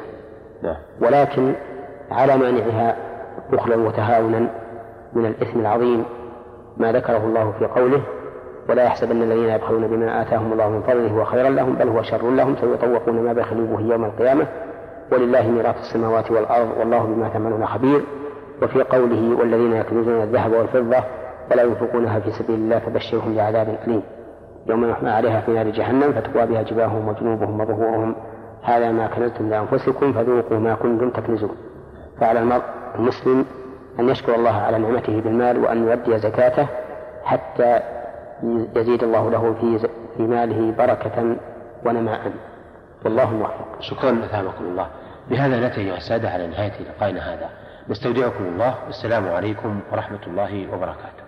نعم. ولكن على مانعها بخلا وتهاونا من الإثم العظيم ما ذكره الله في قوله ولا يحسبن الذين يبخلون بما آتاهم الله من فضله هو خيرا لهم بل هو شر لهم سيطوقون ما بخلوا به يوم القيامة. ولله ميراث السماوات والأرض والله بما تعملون خبير. وفي قوله والذين يكنزون الذهب والفضة ولا ينفقونها في سبيل الله فبشرهم بعذاب أليم. يوم يحمى عليها في نار جهنم فتقوى بها جباههم وجنوبهم وظهورهم. هذا ما كنزتم لأنفسكم فذوقوا ما كنتم تكنزون. فعلى المرء المسلم أن يشكر الله على نعمته بالمال وأن يؤدي زكاته حتى يزيد الله له في في ماله بركة ونماء والله موفق. شكرا أثابكم الله. بهذا نأتي أيها السادة على نهاية لقائنا هذا. نستودعكم الله والسلام عليكم ورحمة الله وبركاته.